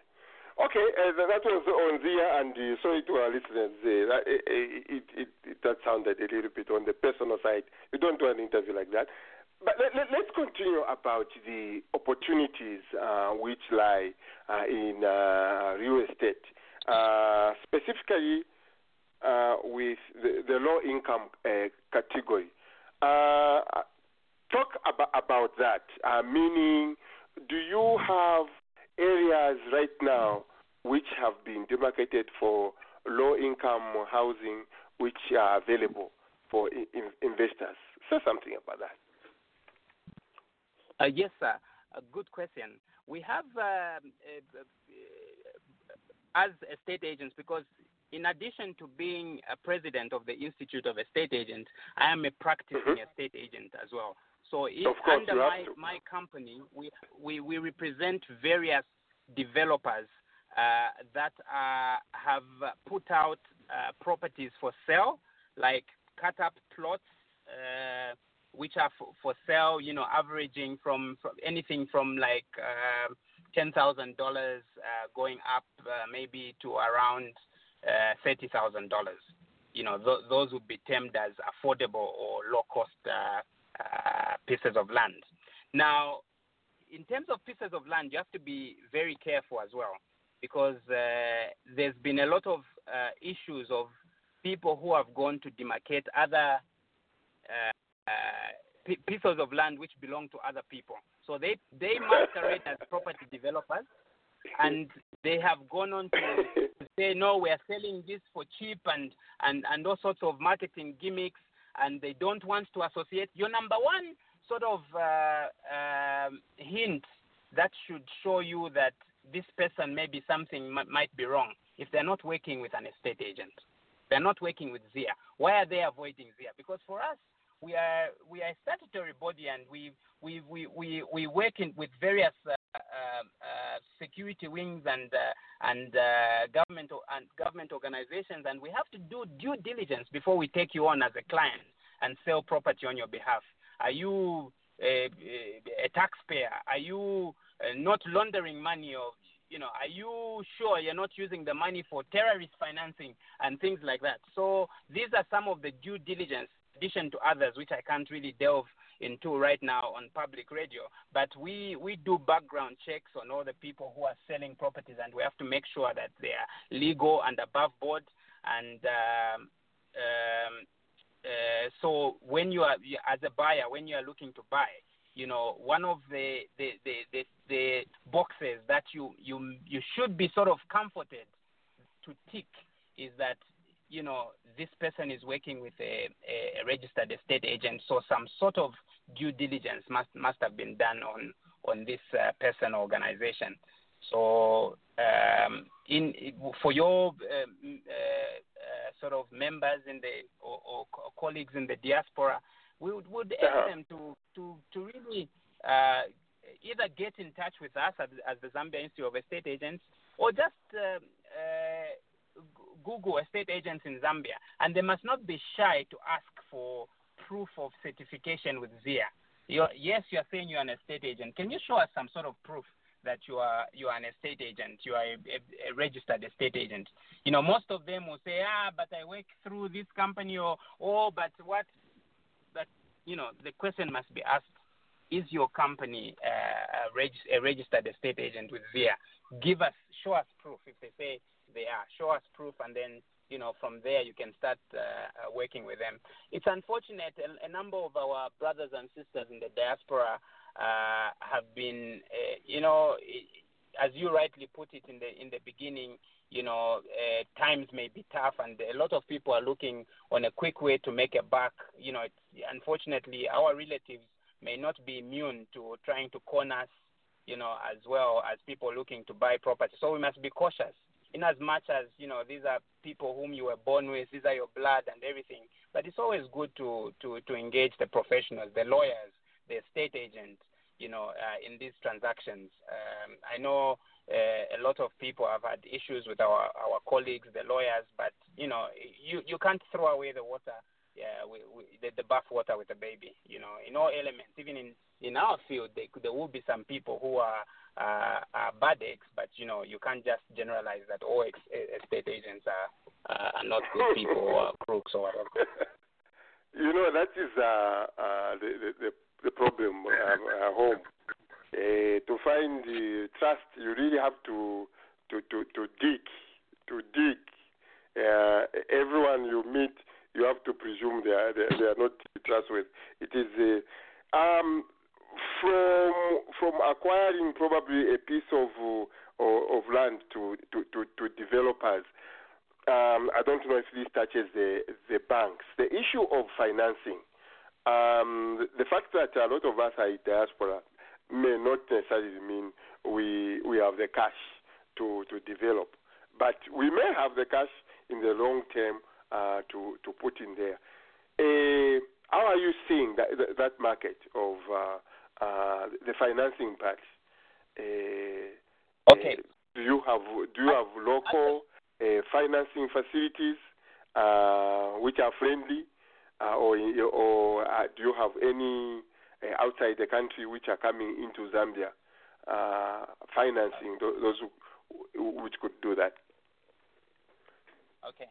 Okay, uh, that was on Zia, and uh, sorry to our listeners. Uh, that, uh, it, it, it, that sounded a little bit on the personal side. You don't do an interview like that. But let, let, let's continue about the opportunities uh, which lie uh, in uh, real estate, uh, specifically uh, with the, the low income uh, category. Uh, talk about, about that, meaning, do you have areas right now which have been demarcated for low income housing which are available for in, in investors? Say something about that. Uh, yes, sir. A good question. We have, uh, as estate agents, because in addition to being a president of the Institute of Estate Agents, I am a practicing estate agent as well. So if under my, my company, we, we, we represent various developers uh, that uh, have put out uh, properties for sale, like cut up plots, uh, which are for, for sale, you know, averaging from, from anything from like uh, $10,000 uh, going up uh, maybe to around uh, $30,000. You know, th- those would be termed as affordable or low cost uh, pieces of land. Now, in terms of pieces of land, you have to be very careful as well because there's been a lot of issues of people who have gone to demarcate other p- pieces of land which belong to other people. So they they masquerade as property developers, and they have gone on to, to say no, we are selling this for cheap and and and all sorts of marketing gimmicks, and they don't want to associate. Your number one sort of uh, um, hint that should show you that this person maybe something m- might be wrong if they're not working with an estate agent. They're not working with ZIA. Why are they avoiding ZIA? Because for us, we are we are a statutory body and we we we we, we work in with various uh, uh, uh, security wings and uh, and uh, government and government organizations and we have to do due diligence before we take you on as a client and sell property on your behalf. Are you a, a taxpayer? Are you uh, not laundering money or you know, are you sure you're not using the money for terrorist financing and things like that? So these are some of the due diligence, addition to others, which I can't really delve into right now on public radio. But we, we do background checks on all the people who are selling properties, and we have to make sure that they are legal and above board. And um, um, uh, so when you are, as a buyer, when you are looking to buy, you know, one of the the, the, the, the boxes that you, you you should be sort of comforted to tick is that you know this person is working with a, a registered estate agent, so some sort of due diligence must must have been done on on this uh, person or organization. So um, in for your um, uh, uh, sort of members in the or, or colleagues in the diaspora, we would, would urge Uh-huh. them to to to really uh, either get in touch with us as, as the Zambia Institute of Estate Agents or just uh, uh, Google estate agents in Zambia, and they must not be shy to ask for proof of certification with ZIA. You're, yes, you are saying you're an estate agent. Can you show us some sort of proof that you are you are an estate agent? You are a, a, a registered estate agent. You know, most of them will say, ah, but I work through this company, or oh, but what? But you know, the question must be asked: Is your company uh, a, reg- a registered estate agent with ZIA? Give us, show us proof. If they say they are, show us proof, and then you know from there you can start uh, uh, working with them. It's unfortunate a, a number of our brothers and sisters in the diaspora uh, have been, uh, you know, as you rightly put it in the in the beginning, you know, uh, times may be tough, and a lot of people are looking on a quick way to make a buck. You know, it's, unfortunately, our relatives may not be immune to trying to con us, you know, as well as people looking to buy property. So we must be cautious. In as much as you know, these are people whom you were born with, these are your blood and everything. But it's always good to to to engage the professionals, the lawyers, the estate agents, you know, uh, in these transactions. Um, I know uh, a lot of people have had issues with our our colleagues, the lawyers, but you know, you you can't throw away the water. Yeah, we, we, the, the bath water with the baby. You know, in all elements, even in in our field, they, there will be some people who are uh, are bad eggs, but you know, you can't just generalize that all ex- estate agents are uh, are not good people or crooks or whatever. You know that is uh, uh, the, the the the problem uh, at home. Uh, to find the trust, you really have to to to, to dig, to dig. Uh, everyone you meet, you have to presume they are they, they are not trustworthy. It is uh, um, from from acquiring probably a piece of uh, of land to to to, to developers. um, I don't know if this touches the the banks. The issue of financing, um, the, fact that a lot of us are diaspora may not necessarily mean we we have the cash to to develop, but we may have the cash in the long term uh, to to put in there. Uh, how are you seeing that that, that market of uh, uh, the financing part? Uh, okay. do you have do you have local uh, financing facilities uh, which are friendly, uh, or or uh, do you have any uh, outside the country which are coming into Zambia uh, financing those, those who, which could do that? Okay.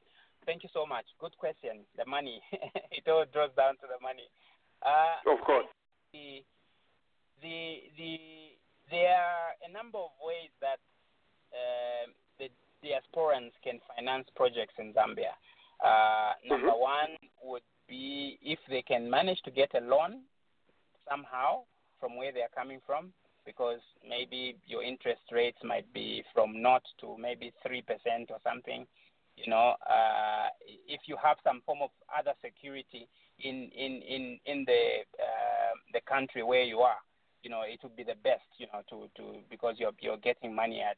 Thank you so much. Good question. The money. it all draws down to the money. Uh, of course. The, the, the, there are a number of ways that uh, the diasporans can finance projects in Zambia. Uh, number Mhm. one would be if they can manage to get a loan somehow from where they are coming from, because maybe your interest rates might be from not to maybe three percent or something. You know, uh, if you have some form of other security in in in in the uh, the country where you are, you know, it would be the best. You know, to to because you're you're getting money at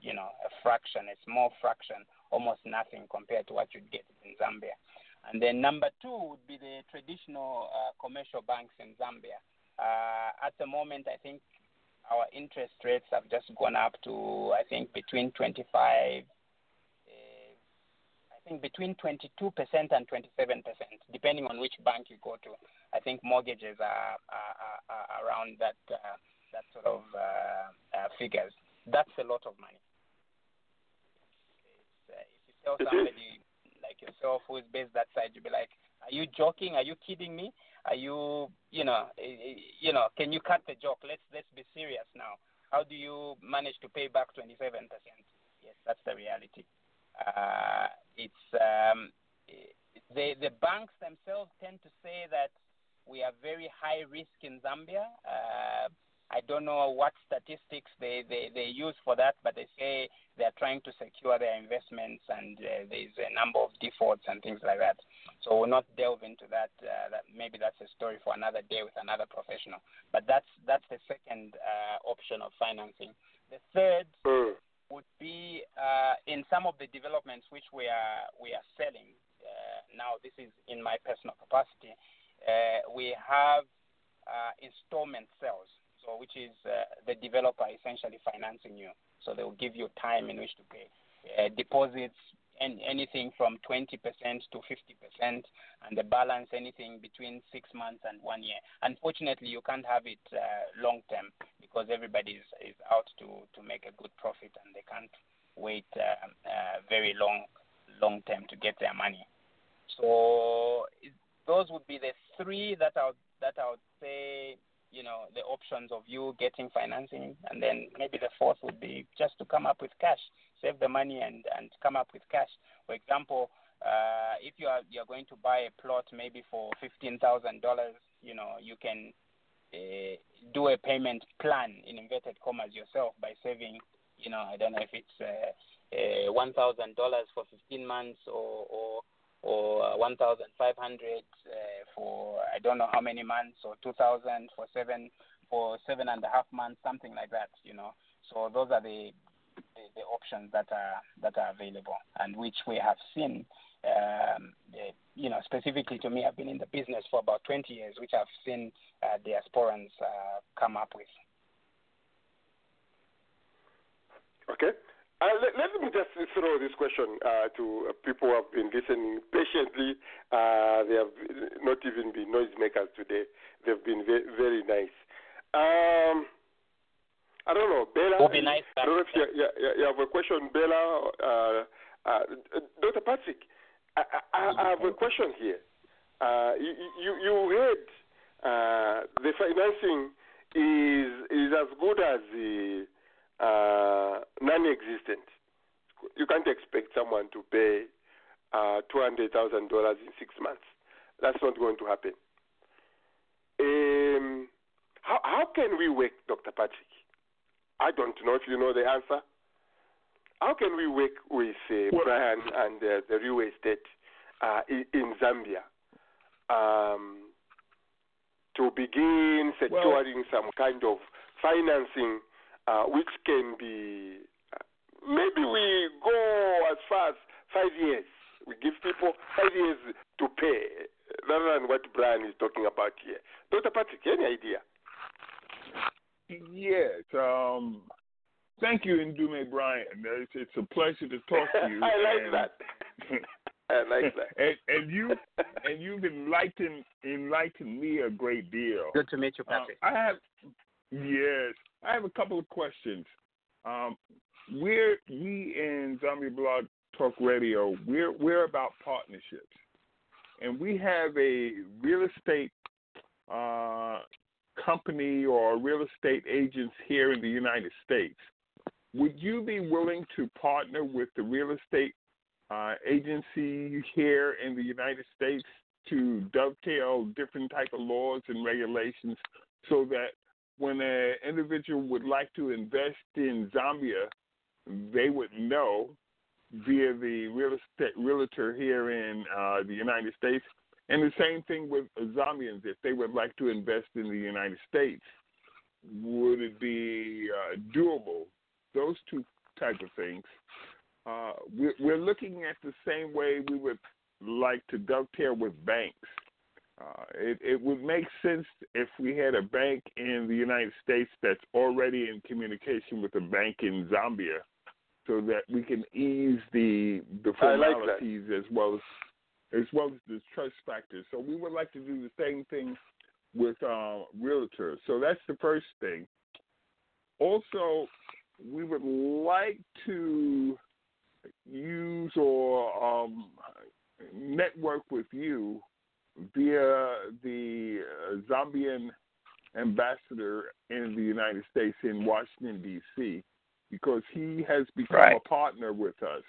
you know a fraction, a small fraction, almost nothing compared to what you'd get in Zambia. And then number two would be the traditional uh, commercial banks in Zambia. Uh, at the moment, I think our interest rates have just gone up to I think between 25 I think between 22% and 27%, depending on which bank you go to. I think mortgages are, are, are, around that uh, that sort of uh, uh, figures. That's a lot of money. It's, uh, if you tell somebody like yourself who is based that side, you'll be like, "Are you joking? Are you kidding me? Are you, you know, eh, eh, you know? Can you cut the joke? Let's let's be serious now. How do you manage to pay back 27%? Yes, that's the reality. Uh, it's um, the the banks themselves tend to say that we are very high risk in Zambia. Uh, I don't know what statistics they, they, they use for that, but they say they're trying to secure their investments and uh, there's a number of defaults and things like that. So we'll not delve into that. Uh, that maybe that's a story for another day with another professional. But that's that's the second uh, option of financing. The third would be uh, in some of the developments which we are we are selling. Uh, now, this is in my personal capacity. Uh, we have uh, installment sales, so which is uh, the developer essentially financing you. So they will give you time in which to pay uh, deposits, and anything from 20% to 50%, and the balance anything between six months and one year. Unfortunately, you can't have it uh, long term because everybody is, is out to, to make a good profit and they can't wait uh, uh, very long long term to get their money. So those would be the three that I would, that I would say you know the options of you getting financing, and then maybe the fourth would be just to come up with cash, save the money and and come up with cash. For example, uh, if you are you are going to buy a plot maybe for fifteen thousand dollars, you know you can uh, do a payment plan in inverted commas yourself by saving, you know I don't know if it's uh, uh, one thousand dollars for fifteen months or or or uh, 1,500 uh, for I don't know how many months, or 2,000 for seven for seven and a half months, something like that. You know, so those are the the, the options that are that are available, and which we have seen. Um, you know, specifically to me, I've been in the business for about 20 years, which I've seen uh, diasporans uh, come up with. Okay. Uh, let, let me just throw this question uh, to uh, people who have been listening patiently. Uh, they have not even been noisemakers today. They've been very, very nice. Um, I don't know, Bella. Will be nice, I don't know if you, you, you have a question, Bella. Uh, uh, Dr. Patrick, I, I, I have a question here. Uh, you, you, you heard uh, the financing is is as good as the uh, non-existent. You can't expect someone to pay uh, two hundred thousand dollars in six months. That's not going to happen. Um, how how can we work, Dr. Patrick? I don't know if you know the answer. how can we work with uh, Brian and uh, the real estate uh, in, in Zambia um, to begin securing some kind of financing, uh, which can be uh, maybe we go as far as five years. We give people five years to pay, rather than what Brian is talking about here. Dr. Patrick, any idea? Yes. Um, thank you, Ndume Brian. It's, it's a pleasure to talk to you. I like and, that. I like that. and, and you and you've enlightened enlightened me a great deal. Good to meet you, Patrick. Uh, I have yes, I have a couple of questions. Um, we're we in Zambia Blog Talk Radio. We're we're about partnerships, and we have a real estate uh, company or real estate agents here in the United States. Would you be willing to partner with the real estate uh, agency here in the United States to dovetail different type of laws and regulations so that when an individual would like to invest in Zambia, they would know via the real estate realtor here in uh, the United States. And the same thing with Zambians, if they would like to invest in the United States, would it be uh, doable? Those two type of things. Uh, we're, we're looking at the same way we would like to dovetail with banks. Uh, it, it would make sense if we had a bank in the United States that's already in communication with a bank in Zambia, so that we can ease the the I like formalities as well as as well as the trust factors. So we would like to do the same thing with uh, realtors. So that's the first thing. Also, we would like to use or um, network with you via the uh, Zambian ambassador in the United States in Washington D.C. because he has become Right. a partner with us,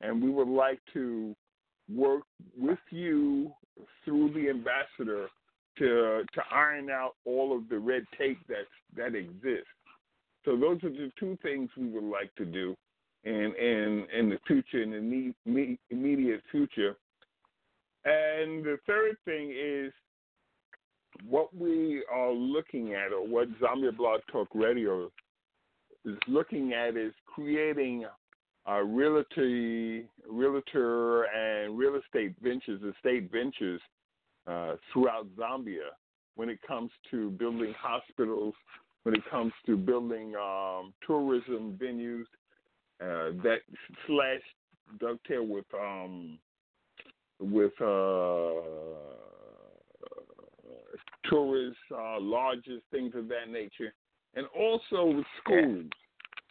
and we would like to work with you through the ambassador to to iron out all of the red tape that that exists. So those are the two things we would like to do in in in the future, in the ne- immediate future. And the third thing is what we are looking at, or what Zambia Blog Talk Radio is looking at, is creating a realty, realtor, and real estate ventures, estate ventures uh, throughout Zambia when it comes to building hospitals, when it comes to building um, tourism venues uh, that slash dovetail with um, with uh, tourist uh, lodges, things of that nature, and also with schools.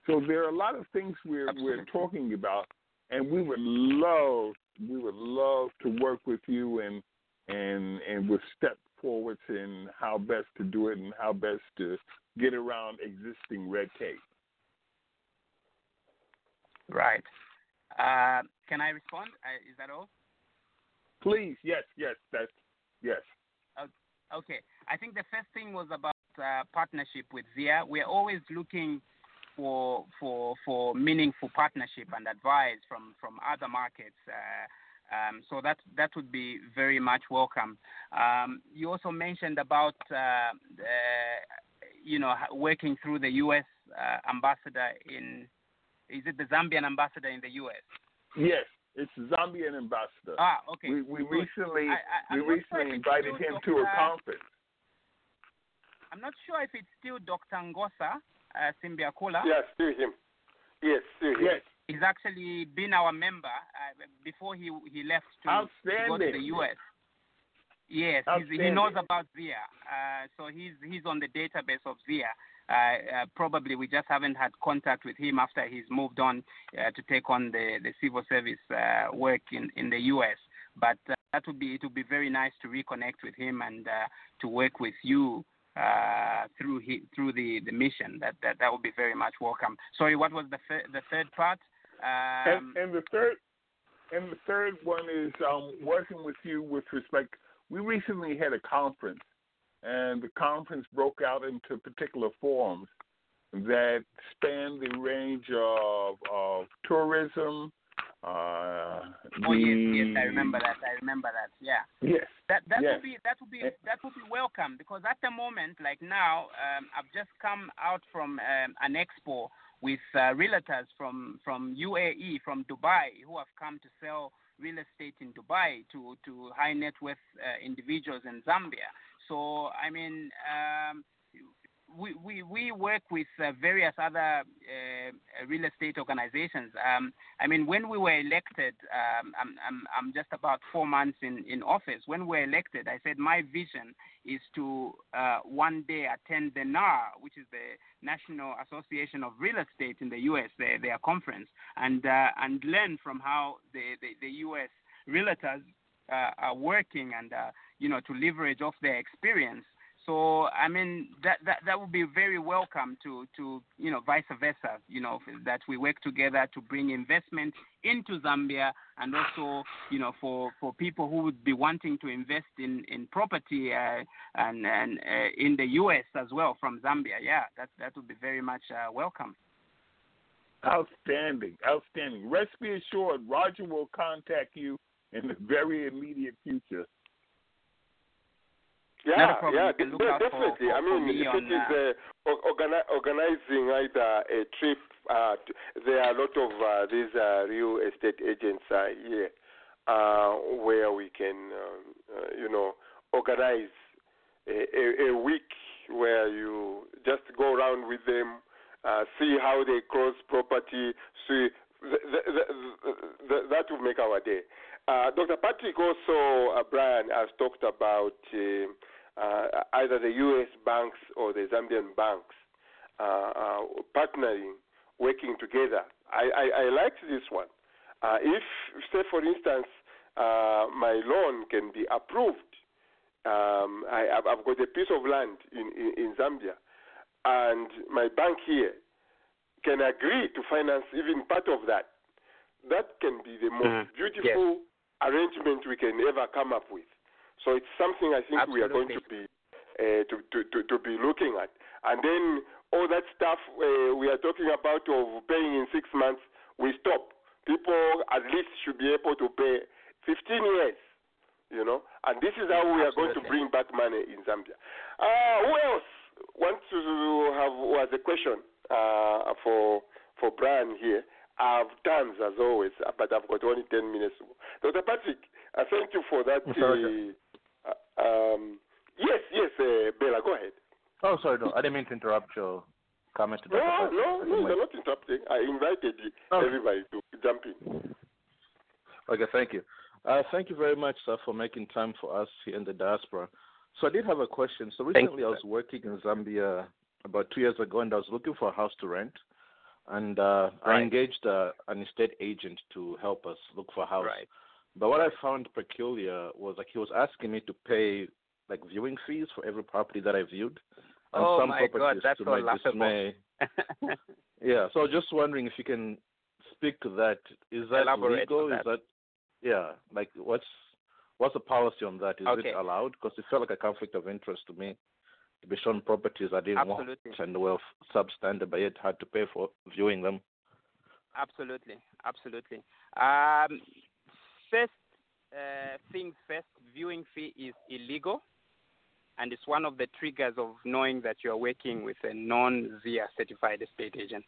So there are a lot of things we're we're talking about, and we would love we would love to work with you and and and with step forwards in how best to do it and how best to get around existing red tape. Right. Uh, can I respond? Uh, is that all? Please, yes, yes, that's yes. Okay. I think the first thing was about uh, partnership with Zia. We're always looking for for for meaningful partnership and advice from from other markets. Uh, um, so that that would be very much welcome. Um, you also mentioned about uh, uh, you know working through the U.S. Uh, ambassador in is it the Zambian ambassador in the U.S. Yes, it's Zambian ambassador. Ah, okay. We we recently I- I- we I'm sure recently invited still him to a conference. I'm not sure if it's still Dr. Ngosa uh, Simbyakula. Yes, to him. Yes, to him. Yes. He's actually been our member uh, before he he left to, to go to the Outstanding. U.S. Yes, he's, he knows about Zia, uh, so he's he's on the database of Zia. Uh, uh, probably we just haven't had contact with him after he's moved on uh, to take on the, the civil service uh, work in, in the U.S. But uh, that would be it would be very nice to reconnect with him and uh, to work with you uh, through he, through the, the mission. That, that that would be very much welcome. Sorry, what was the thir- the third part? Um, and, and the third and the third one is um, working with you with respect. We recently had a conference, and the conference broke out into particular forums. that span the range of of tourism. Uh, Oh yes, yes, I remember that. I remember that. Yeah. Yes. That that yes. would be that would be that would be welcome because at the moment, like now, um, I've just come out from um, an expo with uh, realtors from from UAE, from Dubai, who have come to sell real estate in Dubai to to high net worth uh, individuals in Zambia. So I mean. Um, we, we, we work with uh, various other uh, real estate organizations. Um, I mean, when we were elected, um, I'm, I'm, I'm just about four months in, in office. When we were elected, I said my vision is to uh, one day attend the NAR, which is the National Association of Real Estate in the U.S., their, their conference, and, uh, and learn from how the, the, the U.S. realtors uh, are working and, uh, you know, to leverage off their experience so I mean that that that would be very welcome to to you know vice versa. You know that we work together to bring investment into Zambia and also you know for for people who would be wanting to invest in in property uh, and and uh, in the U.S. as well from Zambia. Yeah, that that would be very much uh, welcome. Outstanding, outstanding. Rest be assured, Roger will contact you in the very immediate future. Yeah, yeah, You can look out for- definitely. for- I mean, me if it is uh, organi- organizing either a trip, uh, t- there are a lot of uh, these uh, real estate agents uh, here uh, where we can, um, uh, you know, organize a, a, a week where you just go around with them, uh, see how they cross property, see. Th- th- th- th- that will make our day. Uh, Dr. Patrick also, uh, Brian, has talked about uh, uh, either the U.S. banks or the Zambian banks uh, uh, partnering, working together. I, I, I liked this one. Uh, if, say, for instance, uh, my loan can be approved, um, I, I've, I've got a piece of land in, in, in Zambia, and my bank here can agree to finance even part of that. That can be the most Mm, beautiful arrangement we can ever come up with. So it's something I think we are going to be uh, to, to, to, to be looking at. And then all that stuff uh, we are talking about of paying in six months, we stop. People at least should be able to pay 15 years, you know. And this is how we are going to bring back money in Zambia. Uh, who else wants to have was a question uh, for for Brian here? I have tons as always, but I've got only 10 minutes. Dr. Patrick, uh, thank you for that. Uh, um, yes, yes, uh, Bella, go ahead. Oh, sorry, no, I didn't mean to interrupt your comment. To No, Dr. No, no, you're not interrupting. I invited you, Oh. everybody to jump in. Okay, thank you. Uh, thank you very much, sir, for making time for us here in the diaspora. So I did have a question. So Thank recently I was working in Zambia about two years ago, and I was looking for a house to rent. And uh, I engaged uh, an estate agent to help us look for a house. Right. But what I found peculiar was like he was asking me to pay like viewing fees for every property that I viewed. And Oh some my God, properties that's to so my laughable. dismay. Yeah, so just wondering if you can speak to that. Is that Elaborate legal? on Is that yeah? Like what's what's the policy on that? Is Okay. it allowed? Because it felt like a conflict of interest to me to be shown properties I didn't Absolutely. want and were substandard, but yet had to pay for viewing them. Absolutely, absolutely. Um, first uh, things first, viewing fee is illegal, and it's one of the triggers of knowing that you are working with a non-ZIA certified estate agent.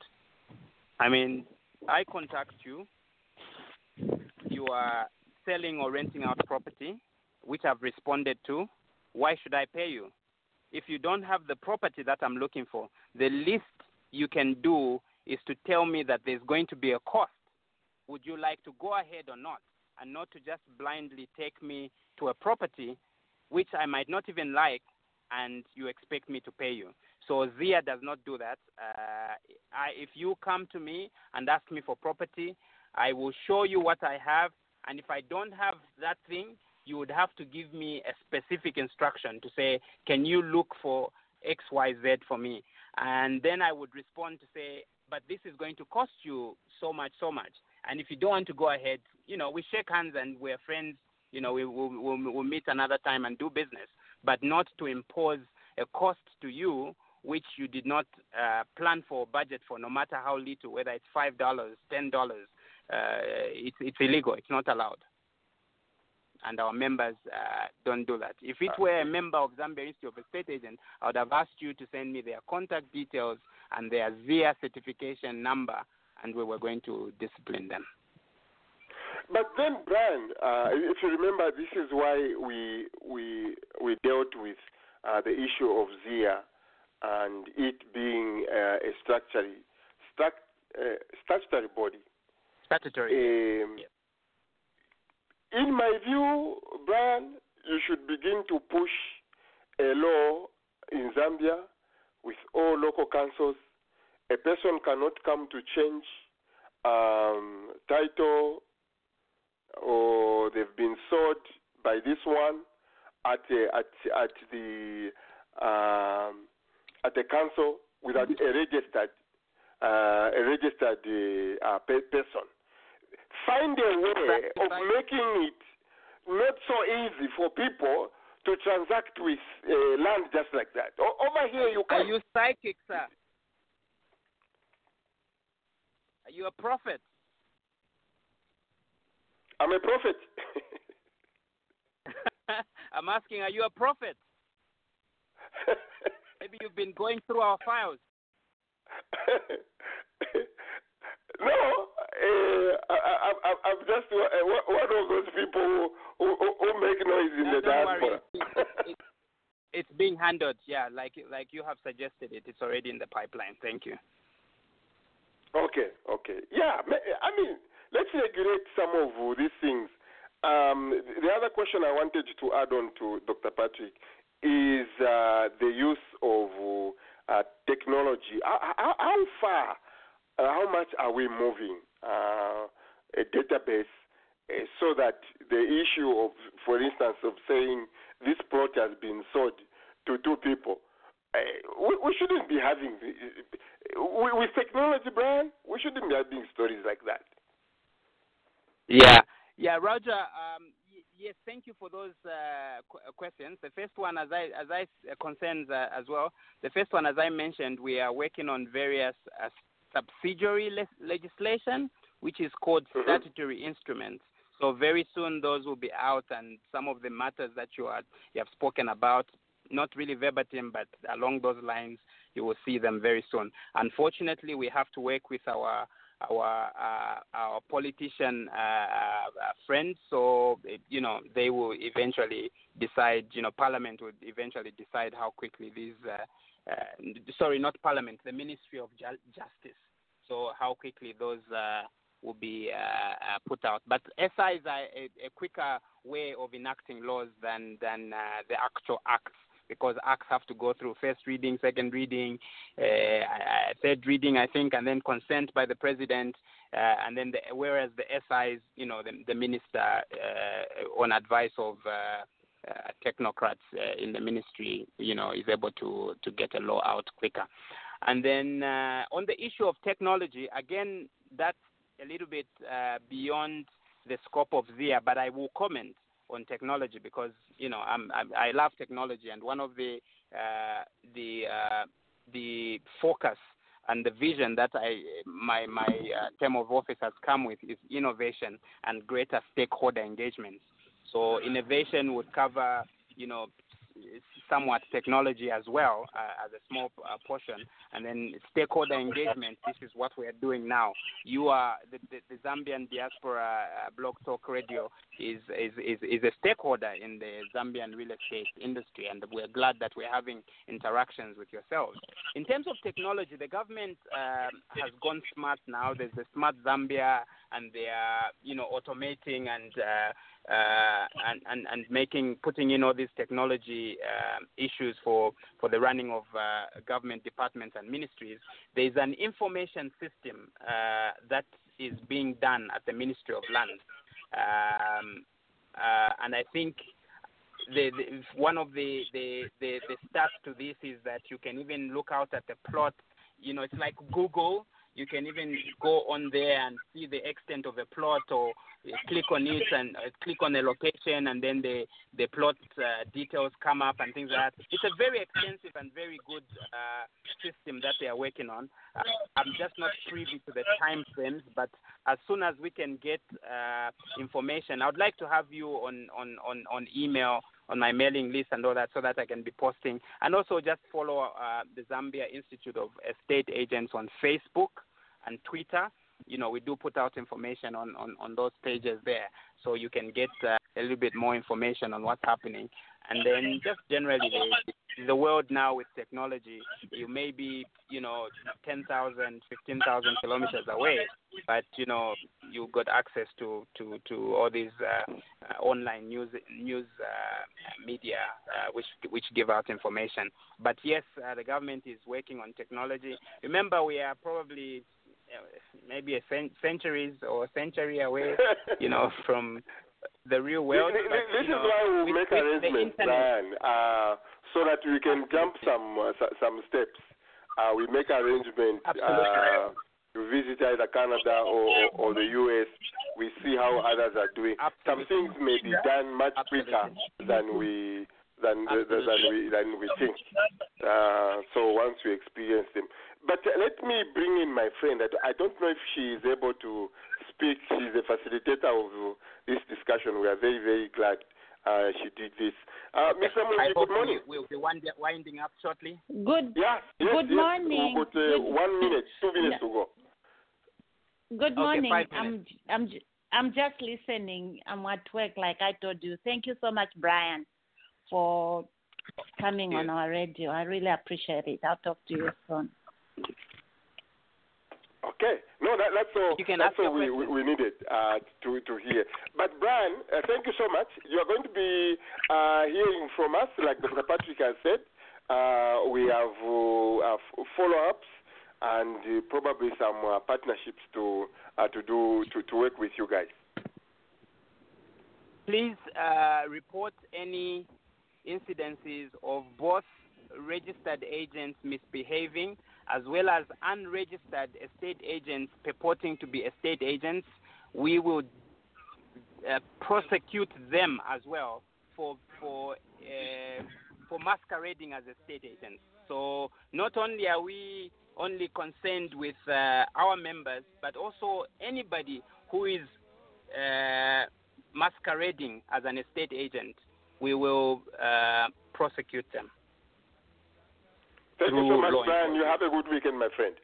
I mean, I contact you, you are selling or renting out property, which I've responded to. Why should I pay you? If you don't have the property that I'm looking for, the least you can do is to tell me that there's going to be a cost. Would you like to go ahead or not? And not to just blindly take me to a property which I might not even like and you expect me to pay you. So ZIA does not do that. Uh, I, if you come to me and ask me for property, I will show you what I have. And if I don't have that thing, you would have to give me a specific instruction to say, can you look for XYZ for me? And then I would respond to say, but this is going to cost you so much, so much. And if you don't want to go ahead, you know, we shake hands and we're friends. You know, we will we'll, we'll meet another time and do business, but not to impose a cost to you which you did not uh, plan for or budget for, no matter how little, whether it's five dollars, ten dollars, uh, it's it's illegal. It's not allowed. And our members uh, don't do that. If it were a member of Zambia Institute of Estate Agent, I would have asked you to send me their contact details and their ZIA certification number, and we were going to discipline them. But then, Brian, uh, if you remember, this is why we we we dealt with uh, the issue of ZIA and it being uh, a statutory stat, uh, statutory body. Statutory. Um, In my view, Brian, you should begin to push a law in Zambia with all local councils. A person cannot come to change um, title or they've been sold by this one at a, at at the um, at the council without a registered uh, a registered uh, uh, person. Find a way of making it not so easy for people to transact with uh, land just like that. O- over here, you can. Are you psychic, sir? Are you a prophet? I'm a prophet. I'm asking, are you a prophet? Maybe you've been going through our files. no, uh, I, I'm just uh, one of those people who, who, who make noise in No, the diaspora. It- it- it's being handled, yeah, like like you have suggested it. It's already in the pipeline. Thank you. Okay, okay. Yeah, I mean, let's regulate some of these things. Um, the other question I wanted to add on to Dr. Patrick is uh, the use of uh, technology. How, how, far, uh, how much are we moving uh, a database uh, so that the issue of, for instance, of saying this plot has been sold to two people, we, we shouldn't be having with with technology, Brian. We shouldn't be having stories like that. Yeah, yeah, Roger. Um, y- yes, thank you for those uh, qu- uh, questions. The first one, as I as I uh, concerns uh, as well. The first one, as I mentioned, we are working on various uh, subsidiary le- legislation, which is called statutory instruments. So very soon those will be out, and some of the matters that you are you have spoken about, not really verbatim, but along those lines, you will see them very soon. Unfortunately, we have to work with our our uh, our politician uh, uh, friends. So you know they will eventually decide. You know, Parliament would eventually decide how quickly these. Uh, uh, sorry, not Parliament. The Ministry of Ju- Justice. So how quickly those uh, will be put out. But SI is a, a, quicker way of enacting laws than than the actual acts because acts have to go through first reading, second reading, uh, uh, third reading, I think, and then consent by the president, uh, and then the, whereas the SIs, you know, the, the minister, uh, on advice of uh, technocrats in the ministry, you know, is able to to get a law out quicker. And then on the issue of technology, again, that's a little bit beyond the scope of ZIA, but I will comment on technology because you know I'm, I'm I love technology, and one of the uh, the uh, the focus and the vision that I my my uh, term of office has come with is innovation and greater stakeholder engagement. So innovation would cover you know somewhat technology as well uh, as a small uh, portion, and then stakeholder engagement. This is what we are doing now. You are the, the, the Zambian diaspora uh, blog talk radio is, is is is a stakeholder in the Zambian real estate industry, and we're glad that we're having interactions with yourselves. In terms of technology, the government um has gone smart now. There's the Smart Zambia, and they are you know automating and uh, uh, and, and, and making putting in all these technology um issues for, for the running of uh, government departments and ministries, there is an information system uh, that is being done at the Ministry of Land. Um, uh, and I think the, the, one of the, the, the, the to this is that you can even look out at the plot. You know, it's like Google. You can even go on there and see the extent of a plot, or uh, click on it and uh, click on the location, and then the the plot uh, details come up and things like that. It's a very extensive and very good uh, system that they are working on. Uh, I'm just not privy to the time frames, but as soon as we can get uh, information, I would like to have you on on on on email on my mailing list and all that so that I can be posting. And also just follow uh, the Zambia Institute of Estate Agents on Facebook and Twitter. You know, we do put out information on, on, on those pages there so you can get uh, a little bit more information on what's happening. And then just generally, the, the world now with technology, you may be, you know, 10,000, 15,000 kilometers away, but, you know, you got access to, to, to all these uh, uh, online news, news uh, media uh, which, which give out information. But yes, uh, the government is working on technology. Remember, we are probably uh, maybe a cent- centuries or century away, you know, from the real world. This, but, this is know, why we with- make arrangements, uh, so that we can jump some uh, some steps. Uh, we make arrangements uh, to visit either Canada or, or, or the US. We see how others are doing. Some things may be done much quicker than we than than we than we think. Uh, so once we experience them, but uh, let me bring in my friend. I, I don't know if she is able to speak. She's the facilitator of this discussion. We are very very glad uh, she did this. Uh, Mr. I Mungi, hope good morning. we- we'll be wind- winding up shortly. Good. Yeah. Yes, Good yes. morning. We've got uh, Good- one minute, two minutes to go. Good morning. five I'm I'm j- I'm just listening. I'm at work, like I told you. Thank you so much, Brian, for coming on our radio. I really appreciate it. I'll talk to you soon. Okay. No, that, that's all. You can that's all we, we, we needed uh, to to hear. But Brian, uh, thank you so much. You are going to be uh, hearing from us, like Dr. Patrick has said. Uh, we have uh, follow-ups and uh, probably some uh, partnerships to uh, to do to, to work with you guys. Please uh, report any incidences of both registered agents misbehaving as well as unregistered estate agents purporting to be estate agents. We will uh, prosecute them as well for for uh, for masquerading as estate agents. So not only are we only concerned with uh, our members, but also anybody who is uh, masquerading as an estate agent, we will uh, prosecute them. Thank you so much, law Brian. You have a good weekend, my friend.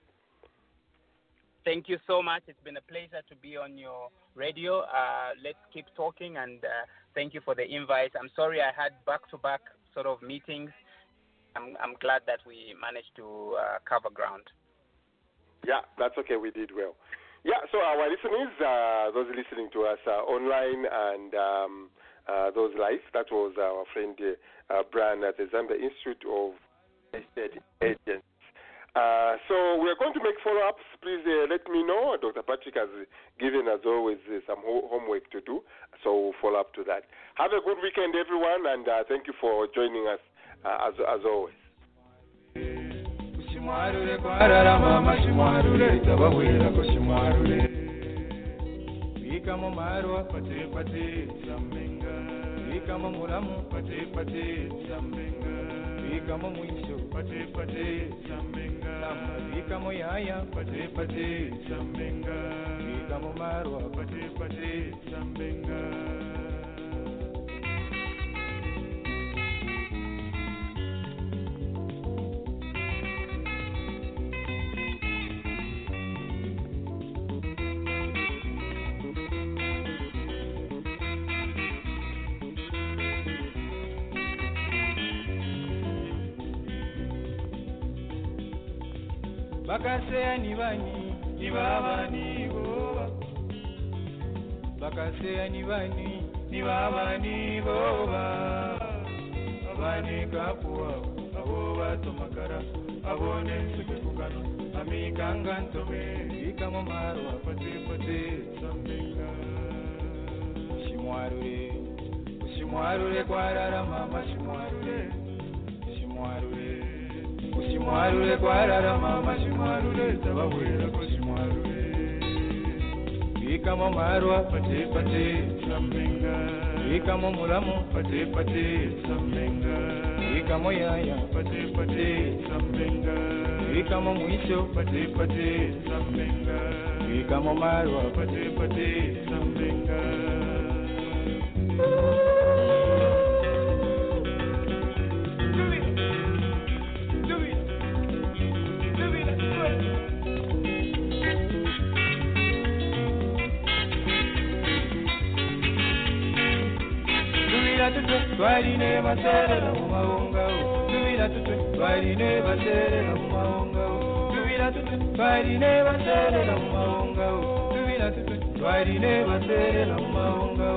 Thank you so much. It's been a pleasure to be on your radio. Uh, let's keep talking, and uh, thank you for the invite. I'm sorry I had back-to-back sort of meetings. I'm, I'm glad that we managed to uh, cover ground. Yeah, that's okay. We did well. Yeah, so our listeners, uh, those listening to us uh, online and um, uh, those live, that was our friend uh, uh, Brian at the Zambia Institute of Agents. Uh, so we're going to make follow-ups. Please uh, let me know. Dr. Patrick has given, as always, uh, some ho- homework to do, so we'll follow up to that. Have a good weekend, everyone, and uh, thank you for joining us uh, as, as always. Shimwarure kwarara mama shimwarure tabawera ko shimwarure Vika mo marwa pate pate zambenga Vika mo pate pate zambenga Vika mo mwisho pate pate zambenga Vika mo yaya pate pate zambenga Vika marwa pate pate zambenga bakaseya ni bani ni baba ni boba bakaseya ni bani ni baba ni boba abani kapuwa abo batomakara abone sukukano amikanga ntome ikamo maro apate pate sambenga. Shimwarure shimwarure kwarara mama shimwarure shimwarure ushimwarure kwarara mama shimwarure tabawera ko shimwarure ikamo marwa pate pate. Samenga ikamo mulamu pate pate. Samenga ikamo yaya pate pate. Samenga ikamo mwisho pate pate. Samenga ikamo marwa pate pate. Samenga tutwe twaline baserera mu mawungawo tubira tutwe twaline baserera mu mawungawo tubira tutwe twaline baserera mu mawungawo tubira tutwe twaline baserera mu mawungawo